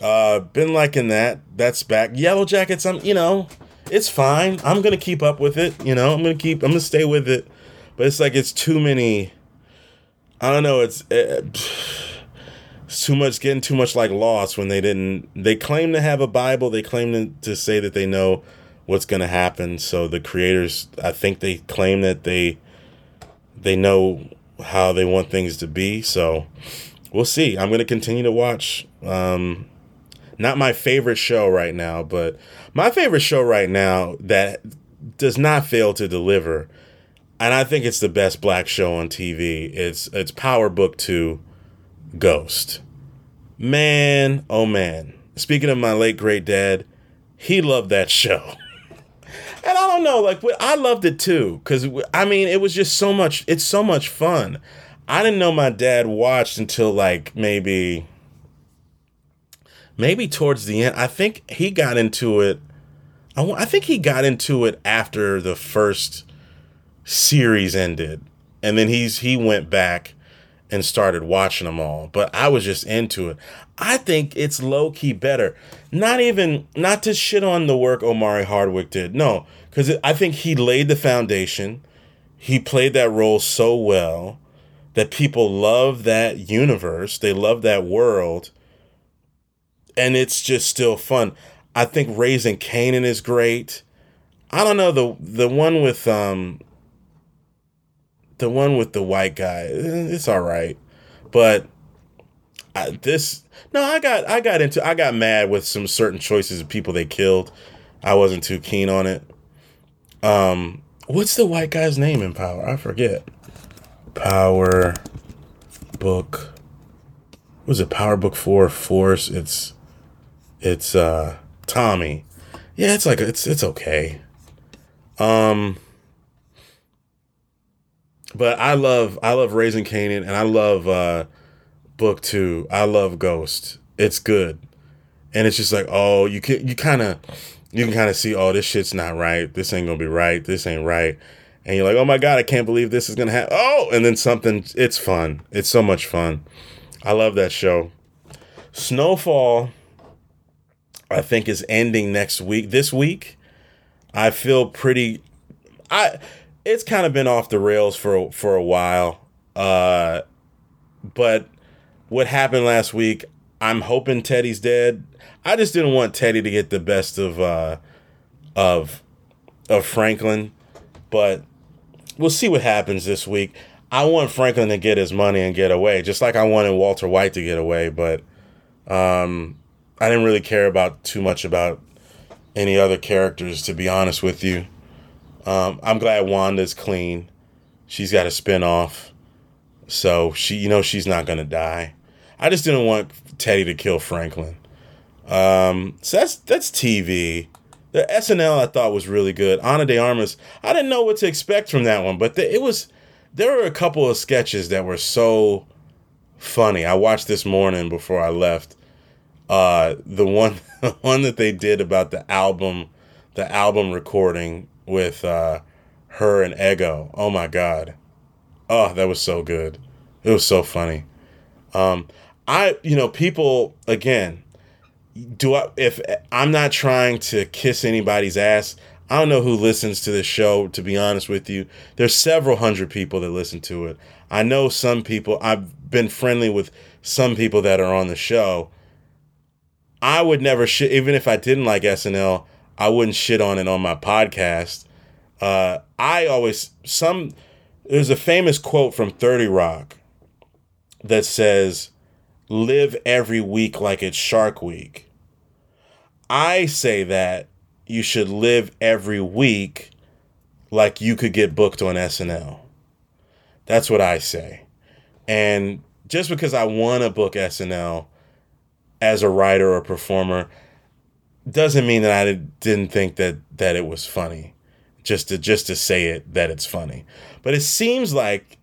Uh, been liking that. That's back. Yellow Jackets. I'm, you know, it's fine. I'm gonna keep up with it. You know, I'm gonna keep. I'm gonna stay with it. But it's like it's too many. I don't know. It's. It, it's too much getting too much like lost when they didn't they claim to have a bible they claim to, to say that they know what's going to happen. So the creators, I think they claim that they they know how they want things to be. So we'll see. I'm going to continue to watch. Um, not my favorite show right now, but my favorite show right now that does not fail to deliver, and I think it's the best black show on TV. It's it's Power Book Two, Ghost. Man, oh man. Speaking of my late great dad, he loved that show. and I don't know, like I loved it too, because I mean, it was just so much. It's so much fun. I didn't know my dad watched until like maybe, maybe towards the end. I think he got into it. I, I think he got into it after the first series ended, and then he's he went back and started watching them all. But I was just into it. I think it's low key better. Not even not to shit on the work Omari Hardwick did. No, because I think he laid the foundation. He played that role so well that people love that universe. They love that world, and it's just still fun. I think Raising Kanan is great. I don't know the the one with um the one with the white guy. It's all right, but I, this no, I got I got into I got mad with some certain choices of people they killed. I wasn't too keen on it. Um, what's the white guy's name in Power? I forget. Power book. Was it Power Book Four Force? It's it's uh Tommy. Yeah, it's like it's it's okay. Um but I love I love Raising Kanan and I love uh book two. I love Ghost. It's good, and it's just like oh, you can you kind of you can kind of see oh this shit's not right. This ain't gonna be right. This ain't right. And you're like, oh my god, I can't believe this is gonna happen. Oh, and then something. It's fun. It's so much fun. I love that show. Snowfall, I think, is ending next week. This week, I feel pretty. I it's kind of been off the rails for for a while. Uh, but what happened last week, I'm hoping Teddy's dead. I just didn't want Teddy to get the best of uh, of of Franklin, but we'll see what happens this week. I want Franklin to get his money and get away, just like I wanted Walter White to get away, but um, I didn't really care about too much about any other characters, to be honest with you. Um, I'm glad Wanda's clean. She's got a spin off. So she, you know, she's not gonna die. I just didn't want Teddy to kill Franklin. Um, so that's that's TV. The SNL I thought was really good. Ana de Armas, I didn't know what to expect from that one, but the, it was. There were a couple of sketches that were so funny. I watched this morning before I left. Uh, the one, the one that they did about the album, the album recording with uh, her and Ego. Oh my god, oh that was so good. It was so funny. Um, I, you know, people again. Do I? If I'm not trying to kiss anybody's ass, I don't know who listens to this show. To be honest with you, there's several hundred people that listen to it. I know some people. I've been friendly with some people that are on the show. I would never shit, even if I didn't like SNL, I wouldn't shit on it on my podcast. Uh, I always some. There's a famous quote from Thirty Rock that says, "Live every week like it's Shark Week." I say that you should live every week like you could get booked on SNL. That's what I say. And just because I want to book SNL as a writer or performer doesn't mean that I didn't think that that it was funny. Just to just to say it that it's funny. But it seems like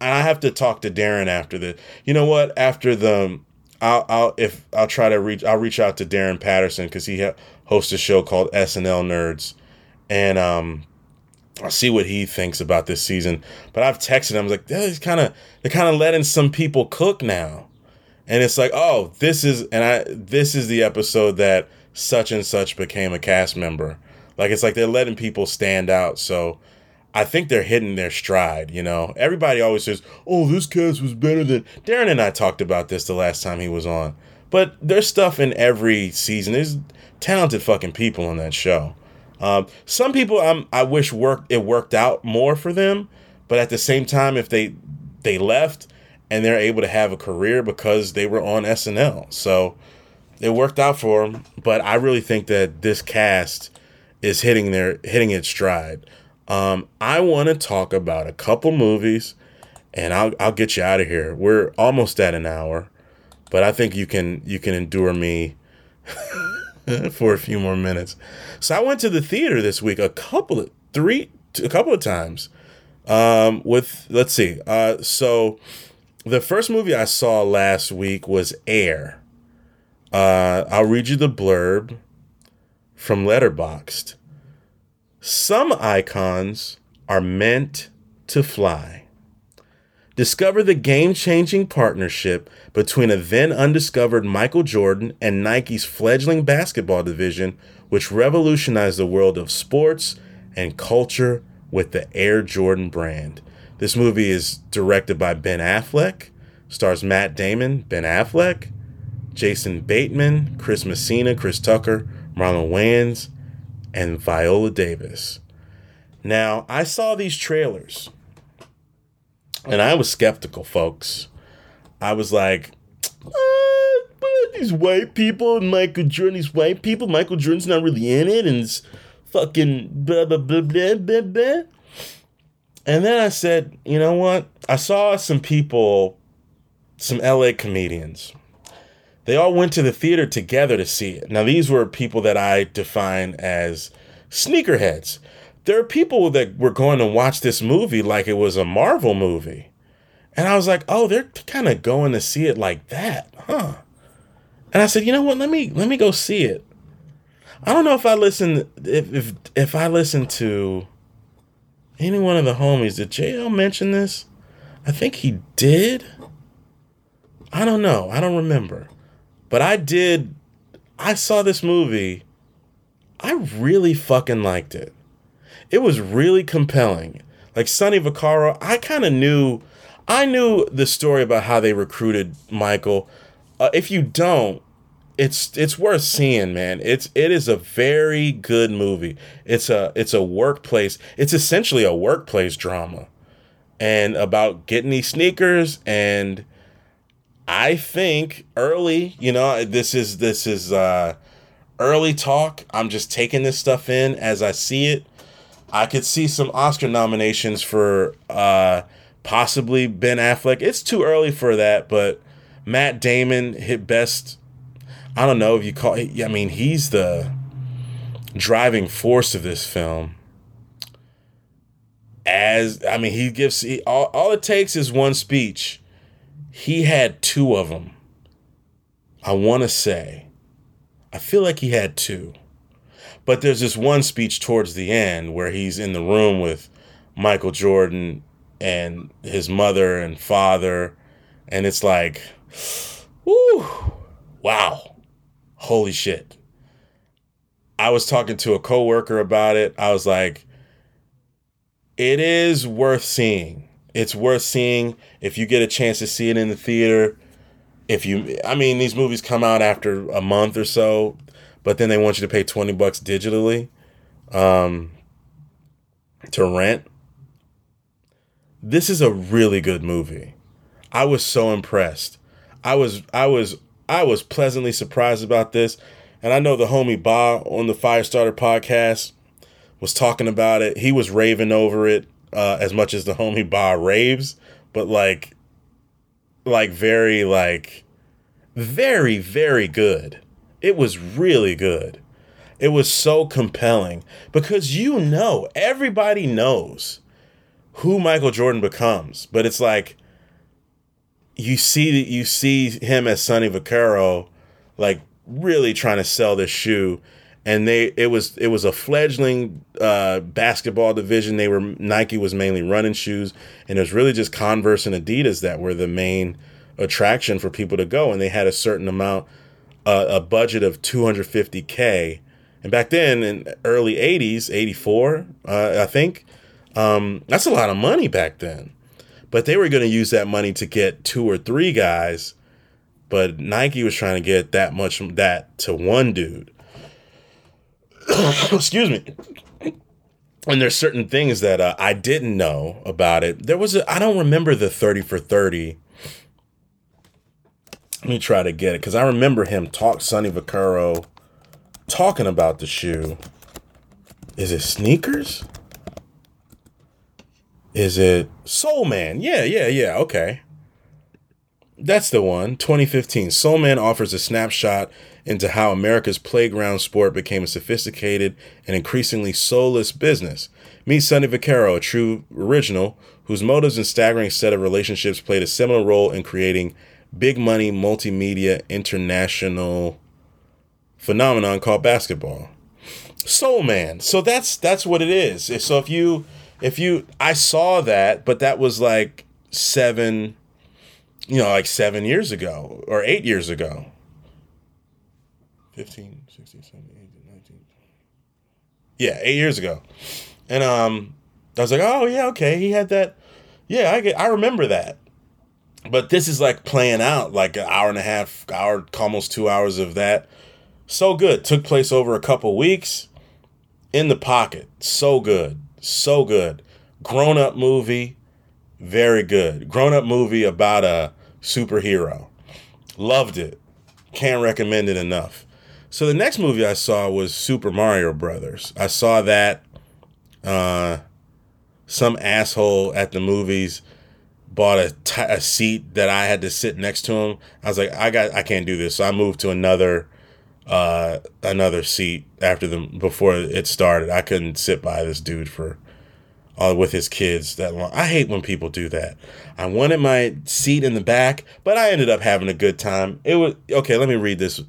and I have to talk to Darren after the. You know what? After the I'll, I'll if I'll try to reach I'll reach out to Darren Patterson because he ha- hosts a show called SNL Nerds, and um, I'll see what he thinks about this season. But I've texted him I was like, yeah, he's kind of they're kind of letting some people cook now, and it's like, oh, this is and I this is the episode that such and such became a cast member. Like it's like they're letting people stand out. So I think they're hitting their stride, you know. Everybody always says, "Oh, this cast was better than." Darren and I talked about this the last time he was on. But there's stuff in every season. There's talented fucking people on that show. Um, some people I'm, I wish worked it worked out more for them, but at the same time, if they they left and they're able to have a career because they were on SNL, so it worked out for them. But I really think that this cast is hitting their hitting its stride. Um, I want to talk about a couple movies, and I'll I'll get you out of here. We're almost at an hour, but I think you can you can endure me for a few more minutes. So I went to the theater this week a couple of three a couple of times. Um, with let's see. Uh, so the first movie I saw last week was Air. Uh, I'll read you the blurb from Letterboxd. Some icons are meant to fly. Discover the game changing partnership between a then undiscovered Michael Jordan and Nike's fledgling basketball division, which revolutionized the world of sports and culture with the Air Jordan brand. This movie is directed by Ben Affleck, stars Matt Damon, Ben Affleck, Jason Bateman, Chris Messina, Chris Tucker, Marlon Wayans, and Viola Davis. Now, I saw these trailers and I was skeptical, folks. I was like, uh, these white people and Michael Jordan, these white people, Michael Jordan's not really in it, and it's fucking blah, blah, blah, blah, blah, blah. And then I said, you know what? I saw some people, some LA comedians they all went to the theater together to see it. Now, these were people that I define as sneakerheads. There are people that were going to watch this movie like it was a Marvel movie. And I was like, oh, they're kind of going to see it like that, huh? And I said, you know what? Let me let me go see it. I don't know if I listen if if if I listen to any one of the homies. Did JL mention this? I think he did. I don't know. I don't remember. But I did, I saw this movie. I really fucking liked it. It was really compelling. Like Sonny Vaccaro, I kind of knew, I knew the story about how they recruited Michael. Uh, if you don't, it's it's worth seeing, man. It's it is a very good movie. It's a it's a workplace. It's essentially a workplace drama, and about getting these sneakers and I think early, you know, this is this is uh early talk. I'm just taking this stuff in as I see it. I could see some Oscar nominations for uh possibly Ben Affleck. It's too early for that, but Matt Damon hit best I don't know if you call It, I mean, he's the driving force of this film as I mean he gives he, all, all it takes is one speech. He had two of them. I want to say I feel like he had two. But there's this one speech towards the end where he's in the room with Michael Jordan and his mother and father and it's like whoo wow holy shit I was talking to a coworker about it. I was like, it is worth seeing. It's worth seeing if you get a chance to see it in the theater. If you, I mean, these movies come out after a month or so, but then they want you to pay 20 bucks digitally um, to rent. This is a really good movie. I was so impressed. I was, I was, I was pleasantly surprised about this. And I know the homie Ba on the Firestarter podcast was talking about it. He was raving over it uh, as much as the homie Ba raves, but like, like very like, very very good. It was really good. It was so compelling because you know everybody knows who Michael Jordan becomes, but it's like you see you see him as Sonny Vaccaro, like really trying to sell this shoe and they it was it was a fledgling uh, basketball division. They were Nike was mainly running shoes, and it was really just Converse and Adidas that were the main attraction for people to go. And they had a certain amount, uh, a budget of 250k. And back then, in early 80s, 84, uh, I think, um, that's a lot of money back then. But they were going to use that money to get two or three guys but Nike was trying to get that much that to one dude. Excuse me. And there's certain things that uh, I didn't know about it. There was a I don't remember the 30 for 30. Let me try to get it because I remember him talk Sonny Vaccaro talking about the shoe. Is it sneakers? Is it Soul Man? Yeah, yeah, yeah. Okay. That's the one. 2015. Soul Man offers a snapshot into how America's playground sport became a sophisticated and increasingly soulless business. Meet Sonny Vaccaro, a true original, whose motives and staggering set of relationships played a similar role in creating big money multimedia international phenomenon called basketball. Soul Man. So that's that's what it is. So if you if you I saw that, but that was like seven you know, like seven years ago or eight years ago. 15, 16, 17, 18, 19. Yeah, eight years ago. And um, I was like, oh, yeah, okay. He had that. Yeah, I get, I remember that. But this is like playing out like an hour and a half, hour, almost two hours of that. So good. Took place over a couple weeks in the pocket. So good. So good. Grown up movie. Very good. Grown up movie about a superhero. Loved it. Can't recommend it enough. So the next movie I saw was Super Mario Brothers. I saw that uh, some asshole at the movies bought a, t- a seat that I had to sit next to him. I was like, I got, I can't do this. So I moved to another, uh, another seat after the before it started. I couldn't sit by this dude for uh, with his kids that long. I hate when people do that. I wanted my seat in the back, but I ended up having a good time. It was okay. Let me read this.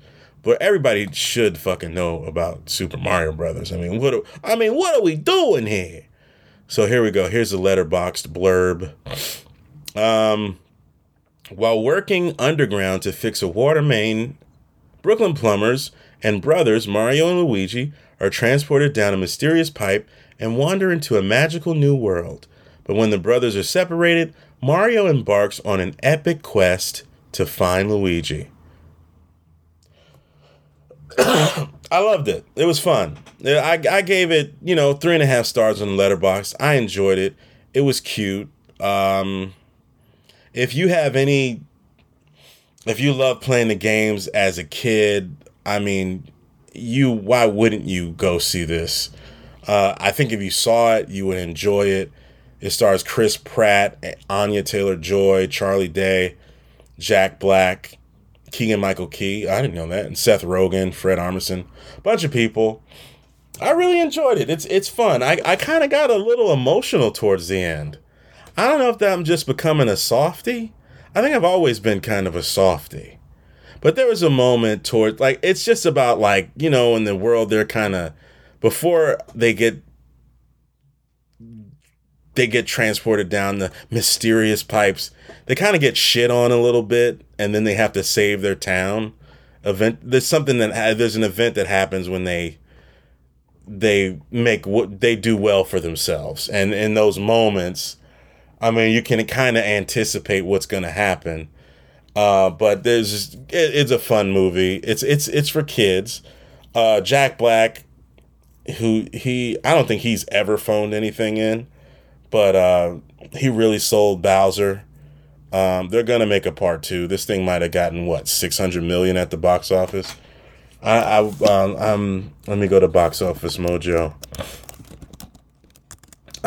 But everybody should fucking know about Super Mario Brothers. I mean, what? Are, I mean, what are we doing here? So here we go. Here's a Letterboxd blurb. Um, while working underground to fix a water main, Brooklyn plumbers and brothers Mario and Luigi are transported down a mysterious pipe and wander into a magical new world. But when the brothers are separated, Mario embarks on an epic quest to find Luigi. I loved it. It was fun. I, I gave it, you know, three and a half stars on the Letterboxd. I enjoyed it. It was cute. Um, if you have any, if you love playing the games as a kid, I mean, you why wouldn't you go see this? Uh, I think if you saw it, you would enjoy it. It stars Chris Pratt, Anya Taylor Joy, Charlie Day, Jack Black, Keegan Michael Key. I didn't know that. And Seth Rogen, Fred Armisen, bunch of people. I really enjoyed it. It's it's fun. I, I kind of got a little emotional towards the end. I don't know if that I'm just becoming a softy. I think I've always been kind of a softy. But there was a moment toward like it's just about like, you know, in the world they're kind of before they get they get transported down the mysterious pipes. They kind of get shit on a little bit and then they have to save their town. Event there's something that there's an event that happens when they they make what they do well for themselves. And in those moments, I mean, you can kind of anticipate what's going to happen. Uh, but there's it, it's a fun movie. It's it's it's for kids. Uh, Jack Black, who he I don't think he's ever phoned anything in, but uh, he really sold Bowser. Um, they're gonna make a part two. This thing might have gotten what six hundred million at the box office. I, I um, um, let me go to Box Office Mojo.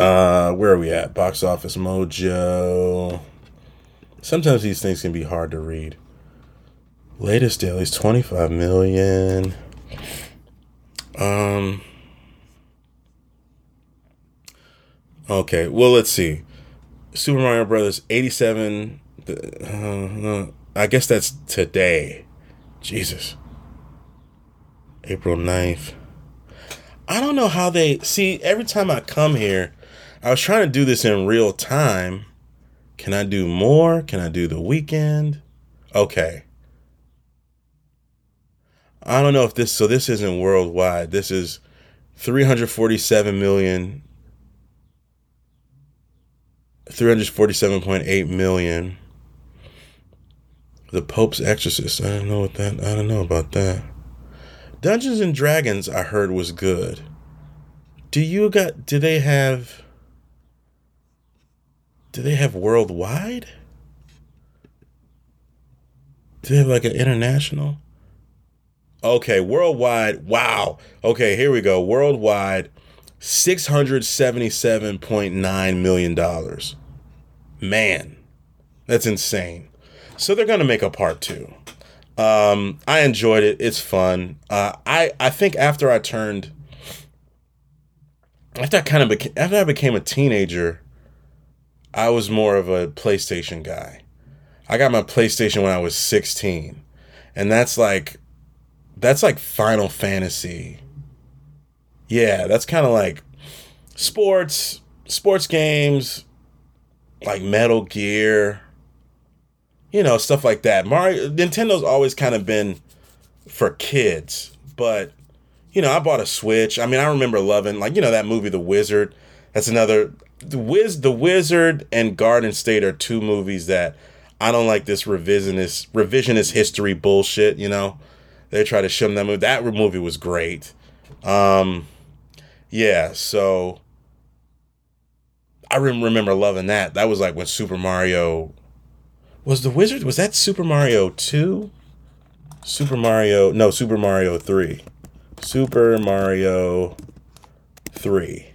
Uh, where are we at? Box Office Mojo. Sometimes these things can be hard to read. Latest dailies, 25 million. Um. Okay, well, let's see. Super Mario Brothers, 87. Uh, I guess that's today. Jesus. April 9th. I don't know how they see every time I come here, I was trying to do this in real time. Can I do more? Can I do the weekend? Okay. I don't know if this so this isn't worldwide. This is 347 million 347.8 million. The Pope's Exorcist. I don't know what that I don't know about that. Dungeons and Dragons I heard was good. Do you got do they have do they have worldwide? Do they have like an international? Okay, worldwide. Wow. Okay, here we go. Worldwide, $677.9 million. Man, that's insane. So they're going to make a part two. Um, I enjoyed it. It's fun. Uh, I I think after I turned, after I kind of beca- after I became a teenager, I was more of a PlayStation guy. I got my PlayStation when I was 16, and that's like that's like Final Fantasy. Yeah, that's kind of like sports sports games, like Metal Gear you know, stuff like that. Mario Nintendo's always kind of been for kids, but you know, I bought a Switch. I mean, I remember loving like you know that movie The Wizard. That's another The Wiz The Wizard and Garden State are two movies that I don't like this revisionist revisionist history bullshit, you know. They try to them that movie. That movie was great. Um yeah, so I remember loving that. That was like when Super Mario was the Wizard was that Super Mario 2? Super Mario no, Super Mario 3. Super Mario 3.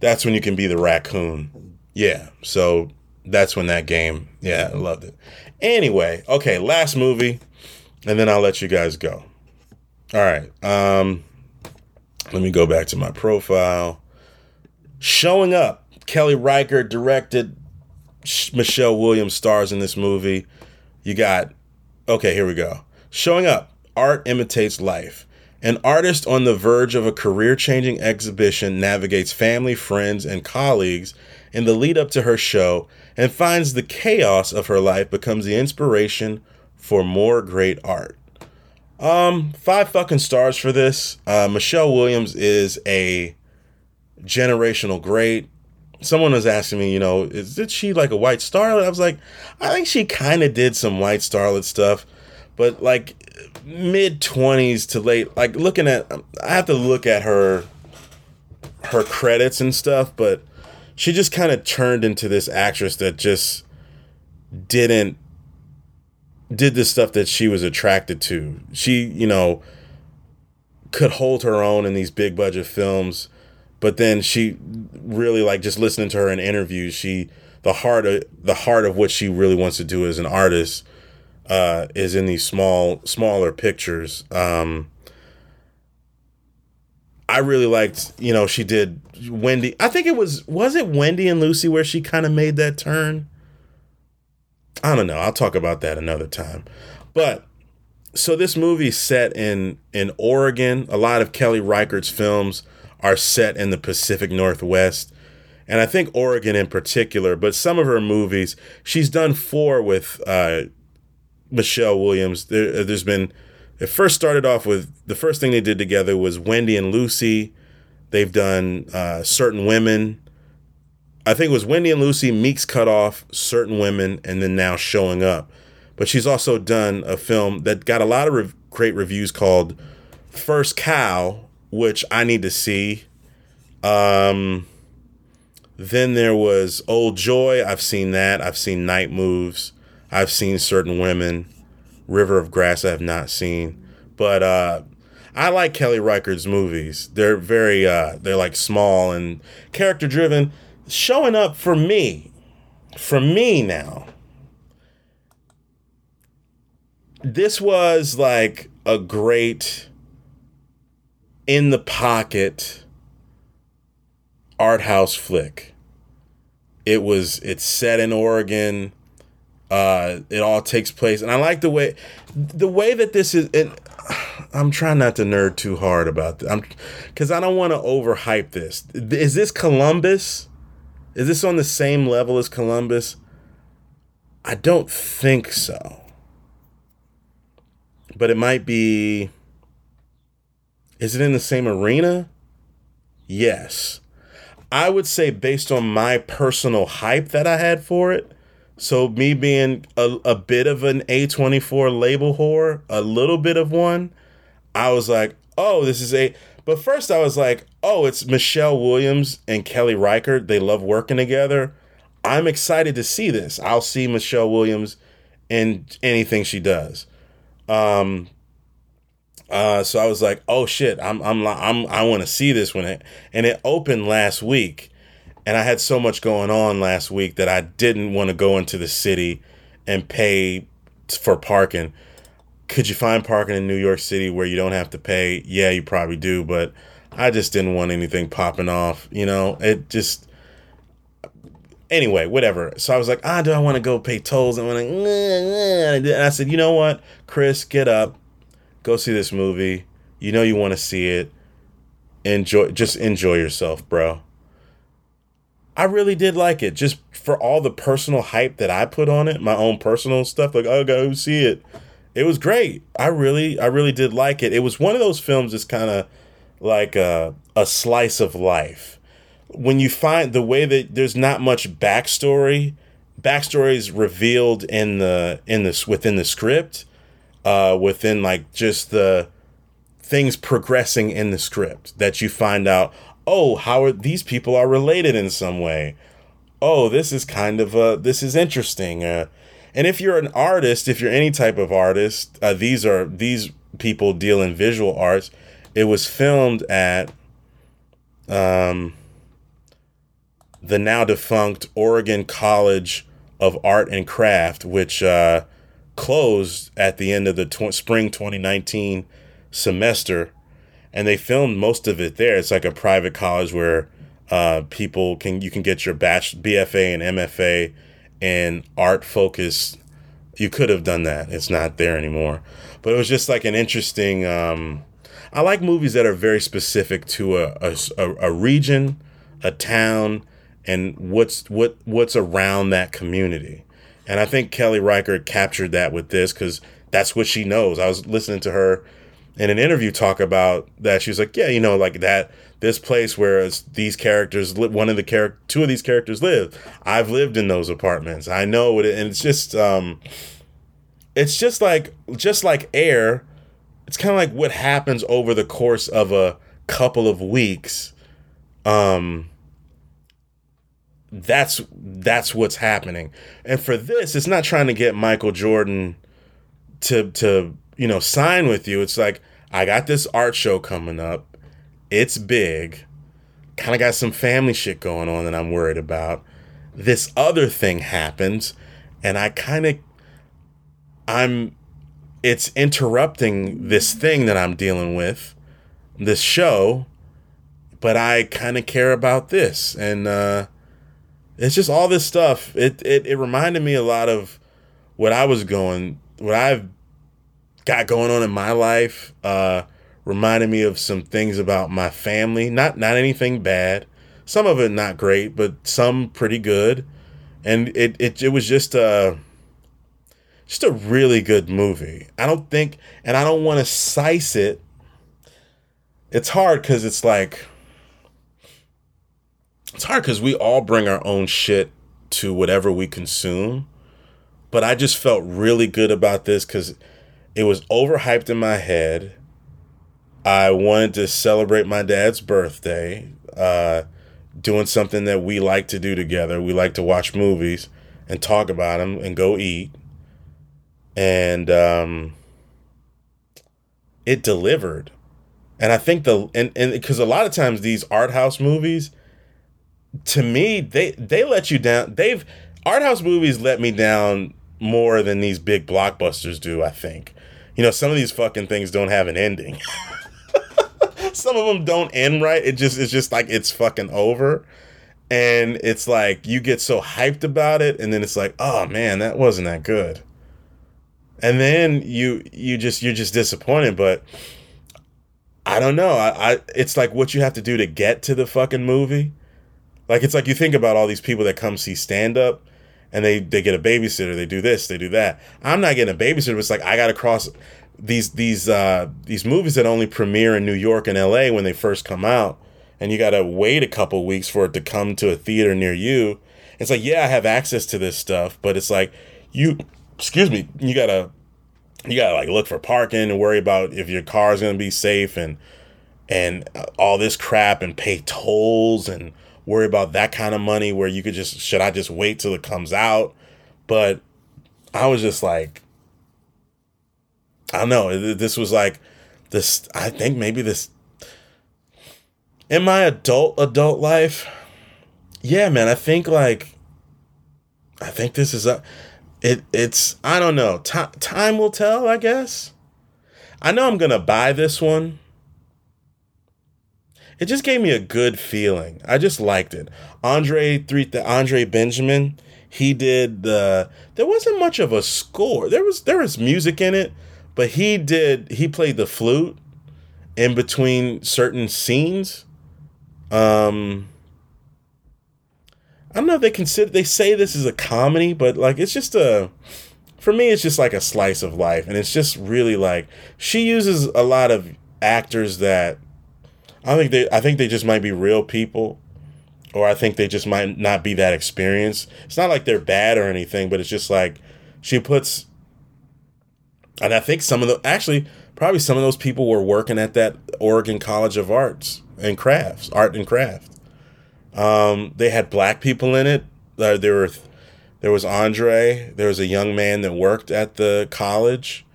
That's when you can be the raccoon. Yeah. So that's when that game. Yeah, I loved it. Anyway, okay, last movie and then I'll let you guys go. All right. Um let me go back to my profile. Showing up. Kelly Reichardt directed Michelle Williams stars in this movie. You got, okay, here we go. Showing up, art imitates life. An artist on the verge of a career changing exhibition navigates family, friends, and colleagues in the lead up to her show and finds the chaos of her life becomes the inspiration for more great art. Um, five fucking stars for this. Uh, Michelle Williams is a generational great someone was asking me, you know, is did she like a white starlet? I was like, I think she kind of did some white starlet stuff, but like mid twenties to late. Like looking at, I have to look at her, her credits and stuff, but she just kind of turned into this actress that just didn't did the stuff that she was attracted to. She, you know, could hold her own in these big budget films but then she really like just listening to her in interviews she the heart of the heart of what she really wants to do as an artist uh, is in these small smaller pictures um, I, really liked, you know, she did Wendy. I think it was was it Wendy and Lucy where she kind of made that turn. I don't know. I'll talk about that another time. But so this movie's set in in Oregon. A lot of Kelly Reichardt's films are set in the Pacific Northwest. And I think Oregon in particular, but some of her movies, she's done four with uh, Michelle Williams. There, there's been it first started off with the first thing they did together was Wendy and Lucy. They've done uh, certain women. I think it was Wendy and Lucy, Meek's Cut Off, Certain Women, and then now Showing Up. But she's also done a film that got a lot of re- great reviews called First Cow, which I need to see. Um, then there was Old Joy. I've seen that. I've seen Night Moves. I've seen Certain Women. River of Grass I have not seen, but uh, I like Kelly Reichardt's movies. They're very uh, they're like small and character driven. Showing up for me, for me now. This was like a great in the pocket art house flick. It was it's set in Oregon uh, it all takes place, and I like the way the way that this is. And I'm trying not to nerd too hard about this, I'm because I don't want to overhype this. Is this Columbus? Is this on the same level as Columbus? I don't think so. But it might be. Is it in the same arena? Yes. I would say, based on my personal hype that I had for it, so me being a, a bit of an A24 label whore, a little bit of one, I was like, oh, this is a but first I was like, oh, it's Michelle Williams and Kelly Reichardt. They love working together. I'm excited to see this. I'll see Michelle Williams in anything she does. Um uh so I was like, oh shit, I'm I'm I'm I want to see this when it and it opened last week and I had so much going on last week that I didn't want to go into the city and pay for parking. Could you find parking in New York City where you don't have to pay? Yeah, you probably do, but I just didn't want anything popping off. You know, it just. Anyway, whatever. So I was like, ah, do I want to go pay tolls? And, like, and I said, you know what, Chris, get up, go see this movie. You know you want to see it. Enjoy, just enjoy yourself, bro. I really did like it just for all the personal hype that I put on it, my own personal stuff. Like, oh, go see it. It was great. I really, I really did like it. It was one of those films that's kind of like a, a slice of life. When you find the way that there's not much backstory, backstory is revealed in the in this within the script, uh, within like just the things progressing in the script that you find out oh, how are these people are related in some way? Oh, this is kind of uh, this is interesting. Uh, and if you're an artist, if you're any type of artist, uh, these are these people deal in visual arts. It was filmed at um, the now defunct Oregon College of Art and Craft, which uh, closed at the end of the tw- spring 2019 semester and they filmed most of it there. It's like a private college where uh, people can you can get your batch BFA and MFA in art focus. You could have done that. It's not there anymore. But it was just like an interesting. Um, I like movies that are very specific to a, a, a region, a town, and what's what what's around that community. And I think Kelly Reichardt captured that with this because that's what she knows. I was listening to her in an interview talk about that she was like yeah you know like that this place where these characters one of the character two of these characters live. I've lived in those apartments. I know it and it's just um it's just like just like air it's kind of like what happens over the course of a couple of weeks um that's that's what's happening. And for this it's not trying to get michael jordan to to you know, sign with you. It's like, I got this art show coming up. It's big. Kind of got some family shit going on that I'm worried about. This other thing happens, and I kind of, I'm, it's interrupting this thing that I'm dealing with, this show, but I kind of care about this, and uh, it's just all this stuff. It, it it reminded me a lot of what I was going, what I've got going on in my life. Uh, reminded me of some things about my family. Not not anything bad. Some of it not great, but some pretty good. And it it, it was just a just a really good movie. I don't think, and I don't want to size it. It's hard because it's like it's hard because we all bring our own shit to whatever we consume. But I just felt really good about this because it was overhyped in my head. I wanted to celebrate my dad's birthday, uh, doing something that we like to do together. We like to watch movies and talk about them and go eat. And um, it delivered. And I think the and and because a lot of times these art house movies, to me, they they let you down. They've art house movies let me down more than these big blockbusters do. I think, you know, some of these fucking things don't have an ending. some of them don't end right. It just it's just like it's fucking over. And it's like you get so hyped about it, and then it's like, oh man, that wasn't that good. And then you you just you're just disappointed, but I don't know. I, I it's like what you have to do to get to the fucking movie. Like it's like you think about all these people that come see stand up and they they get a babysitter, they do this, they do that. I'm not getting a babysitter. It's like I got to cross these these uh these movies that only premiere in New York and LA when they first come out and you got to wait a couple weeks for it to come to a theater near you. It's like, yeah, I have access to this stuff, but it's like you excuse me, you got to you got to like look for parking and worry about if your car is to be safe and and all this crap and pay tolls and worry about that kind of money where you could just should I just wait till it comes out? But I was just like I don't know, this was like this I think maybe this in my adult adult life. Yeah, man, I think like I think this is a it it's I don't know. T- time will tell, I guess. I know I'm to buy this one it just gave me a good feeling. I just liked it. Andre three the Andre Benjamin, he did the there wasn't much of a score. There was there was music in it, but he did he played the flute in between certain scenes. Um I don't know if they consider they say this is a comedy, but like it's just a for me it's just like a slice of life and it's just really like she uses a lot of actors that I think they I think they just might be real people or I think they just might not be that experienced. It's not like they're bad or anything, but it's just like she puts and I think some of the actually probably some of those people were working at that Oregon College of Arts and Crafts, Art and Craft. Um, they had black people in it. Uh, there were there was Andre. There was a young man that worked at the college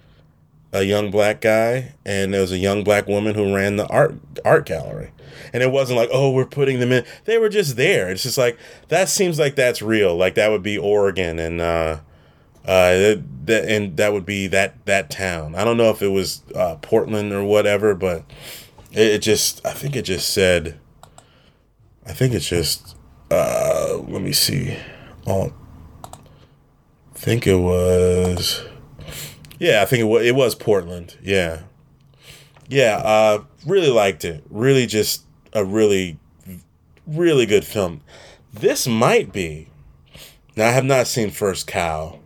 a young black guy and there was a young black woman who ran the art art gallery. And it wasn't like oh we're putting them in. They were just there. It's just like that seems like that's real. Like that would be oregon and uh uh that and that would be that that town. I don't know if it was uh portland or whatever but it, it just i think it just said i think it's just uh let me see. Oh think it was yeah, I think it was, it was Portland. Yeah. Yeah, uh, really liked it. Really just a really, really good film. This might be. Now, I have not seen First Cow,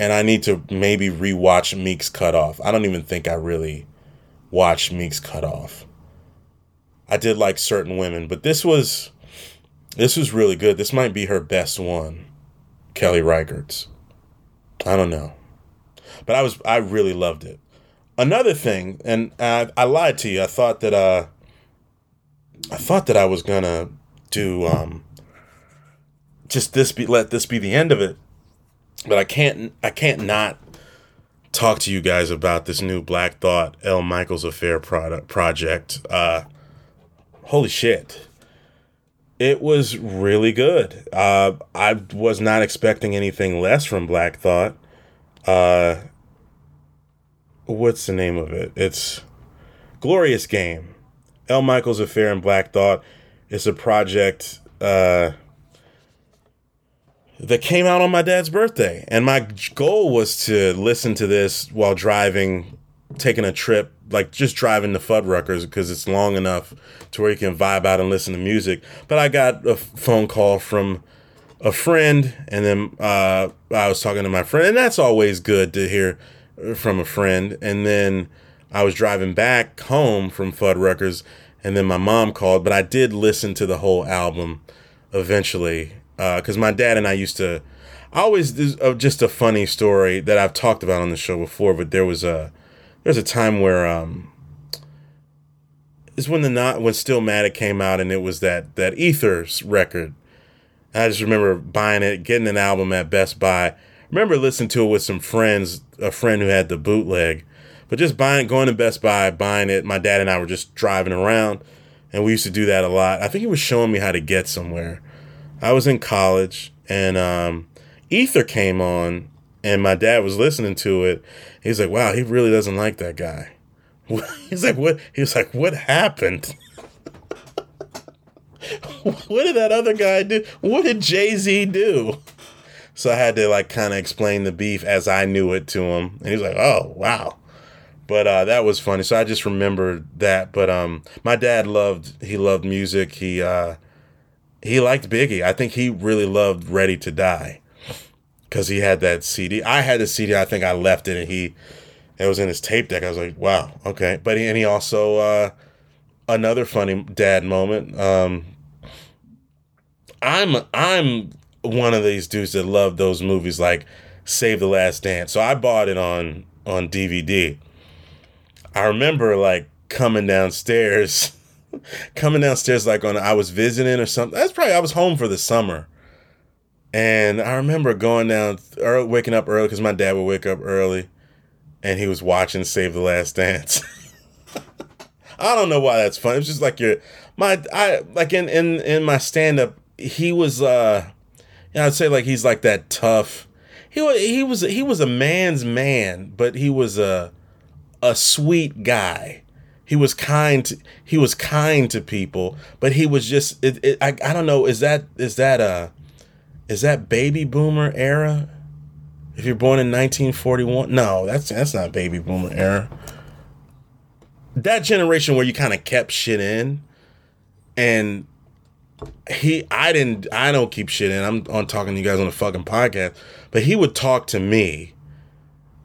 and I need to maybe rewatch Meek's Cut Off. I don't even think I really watched Meek's Cut Off. I did like certain women, but this was this was really good. This might be her best one, Kelly Reichardt's. I don't know but I was I really loved it. Another thing, and I, I lied to you. I thought that uh, I thought that I was gonna do um, just this be let this be the end of it, but I can't I can't not talk to you guys about this new Black Thought El Michels Affair product project. Uh, holy shit! It was really good. Uh, I was not expecting anything less from Black Thought. Uh, what's the name of it? It's Glorious Game. El Michels Affair and Black Thought It's a project uh, that came out on my dad's birthday. And my goal was to listen to this while driving, taking a trip, like just driving to Fuddruckers because it's long enough to where you can vibe out and listen to music. But I got a phone call from a friend, and then uh, I was talking to my friend, and that's always good to hear from a friend. And then I was driving back home from Fuddruckers, and then my mom called, but I did listen to the whole album eventually because uh, my dad and I used to. I always this, uh, just a funny story that I've talked about on the show before, but there was a there's a time where um it's when the not when Stillmatic came out and it was that that Ethers record. I just remember buying it, getting an album at Best Buy. Remember listening to it with some friends, a friend who had the bootleg, but just buying, going to Best Buy, buying it. My dad and I were just driving around, and we used to do that a lot. I think he was showing me how to get somewhere. I was in college, and um, Ether came on, and my dad was listening to it. He's like, "Wow, he really doesn't like that guy." He's like, "What?" He was like, "What happened?" what did that other guy do? What did Jay Z do? So I had to like kind of explain the beef as I knew it to him, and he's like, "Oh wow." but uh, that was funny. So I just remember that. But um, my dad loved he loved music. He uh, he liked Biggie. I think he really loved Ready to Die because he had that CD. I had the CD. I think I left it, and he it was in his tape deck. I was like, wow, okay. But he, and he also uh, another funny dad moment. Um, I'm I'm one of these dudes that love those movies like Save the Last Dance. So I bought it on on DVD I remember like coming downstairs, coming downstairs like on I was visiting or something. That's probably I was home for the summer, and I remember going down, early, waking up early because my dad would wake up early, and he was watching Save the Last Dance. I don't know why that's fun. It's just like your my I like in in in my stand up. He was uh, yeah, I'd say like he's like that tough. He was he was he was a man's man, but he was a a sweet guy. He was kind. To, he was kind to people, but he was just. It, it, I I don't know. Is that is that a is that baby boomer era? If you're born in 1941, no, that's that's not baby boomer era. That generation where you kind of kept shit in, and he, I didn't, I don't keep shit in. I'm on talking to you guys on the fucking podcast, but he would talk to me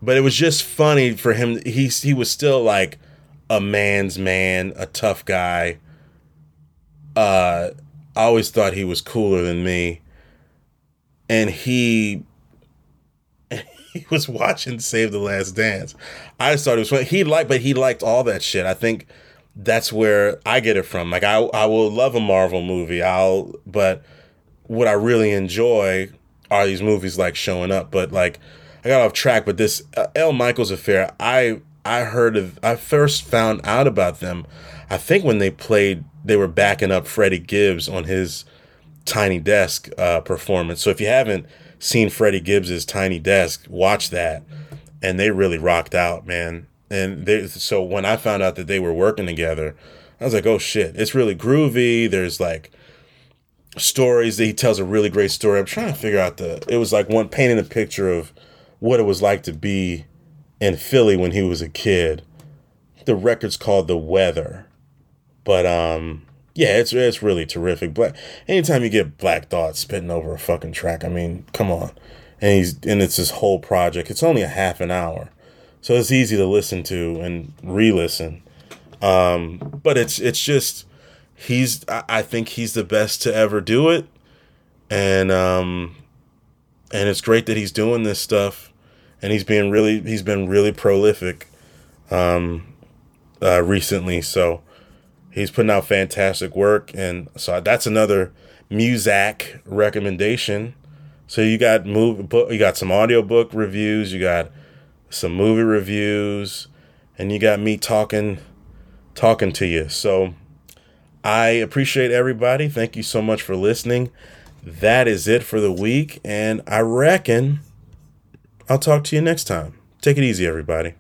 but it was just funny for him. He he was still like a man's man, a tough guy. Uh, I always thought he was cooler than me, and he he was watching Save the Last Dance. I just thought it was funny. He liked, but he liked all that shit. I think that's where I get it from. Like I I will love a Marvel movie. I'll but what I really enjoy are these movies like showing up. But like I got off track, but this uh, El Michels affair, I I heard of, I first found out about them. I think when they played, they were backing up Freddie Gibbs on his Tiny Desk uh, performance. So if you haven't seen Freddie Gibbs's Tiny Desk, watch that, and they really rocked out, man. And they so when I found out that they were working together, I was like, oh shit, it's really groovy. There's like stories that he tells a really great story. I'm trying to figure out the. It was like one painting a picture of what it was like to be in Philly when he was a kid. The record's called The Weather. But um yeah, it's it's really terrific. Black anytime you get Black Thought spitting over a fucking track, I mean, come on. And he's and it's this whole project. It's only a half an hour. So it's easy to listen to and re-listen. Um, but it's it's just he's I think he's the best to ever do it. And um and it's great that he's doing this stuff and he's been really he's been really prolific um, uh, recently. So he's putting out fantastic work, and so that's another Muzak recommendation. So you got move you got some audiobook reviews, you got some movie reviews, and you got me talking talking to you. So I appreciate everybody. Thank you so much for listening. That is it for the week, and I reckon I'll talk to you next time. Take it easy, everybody.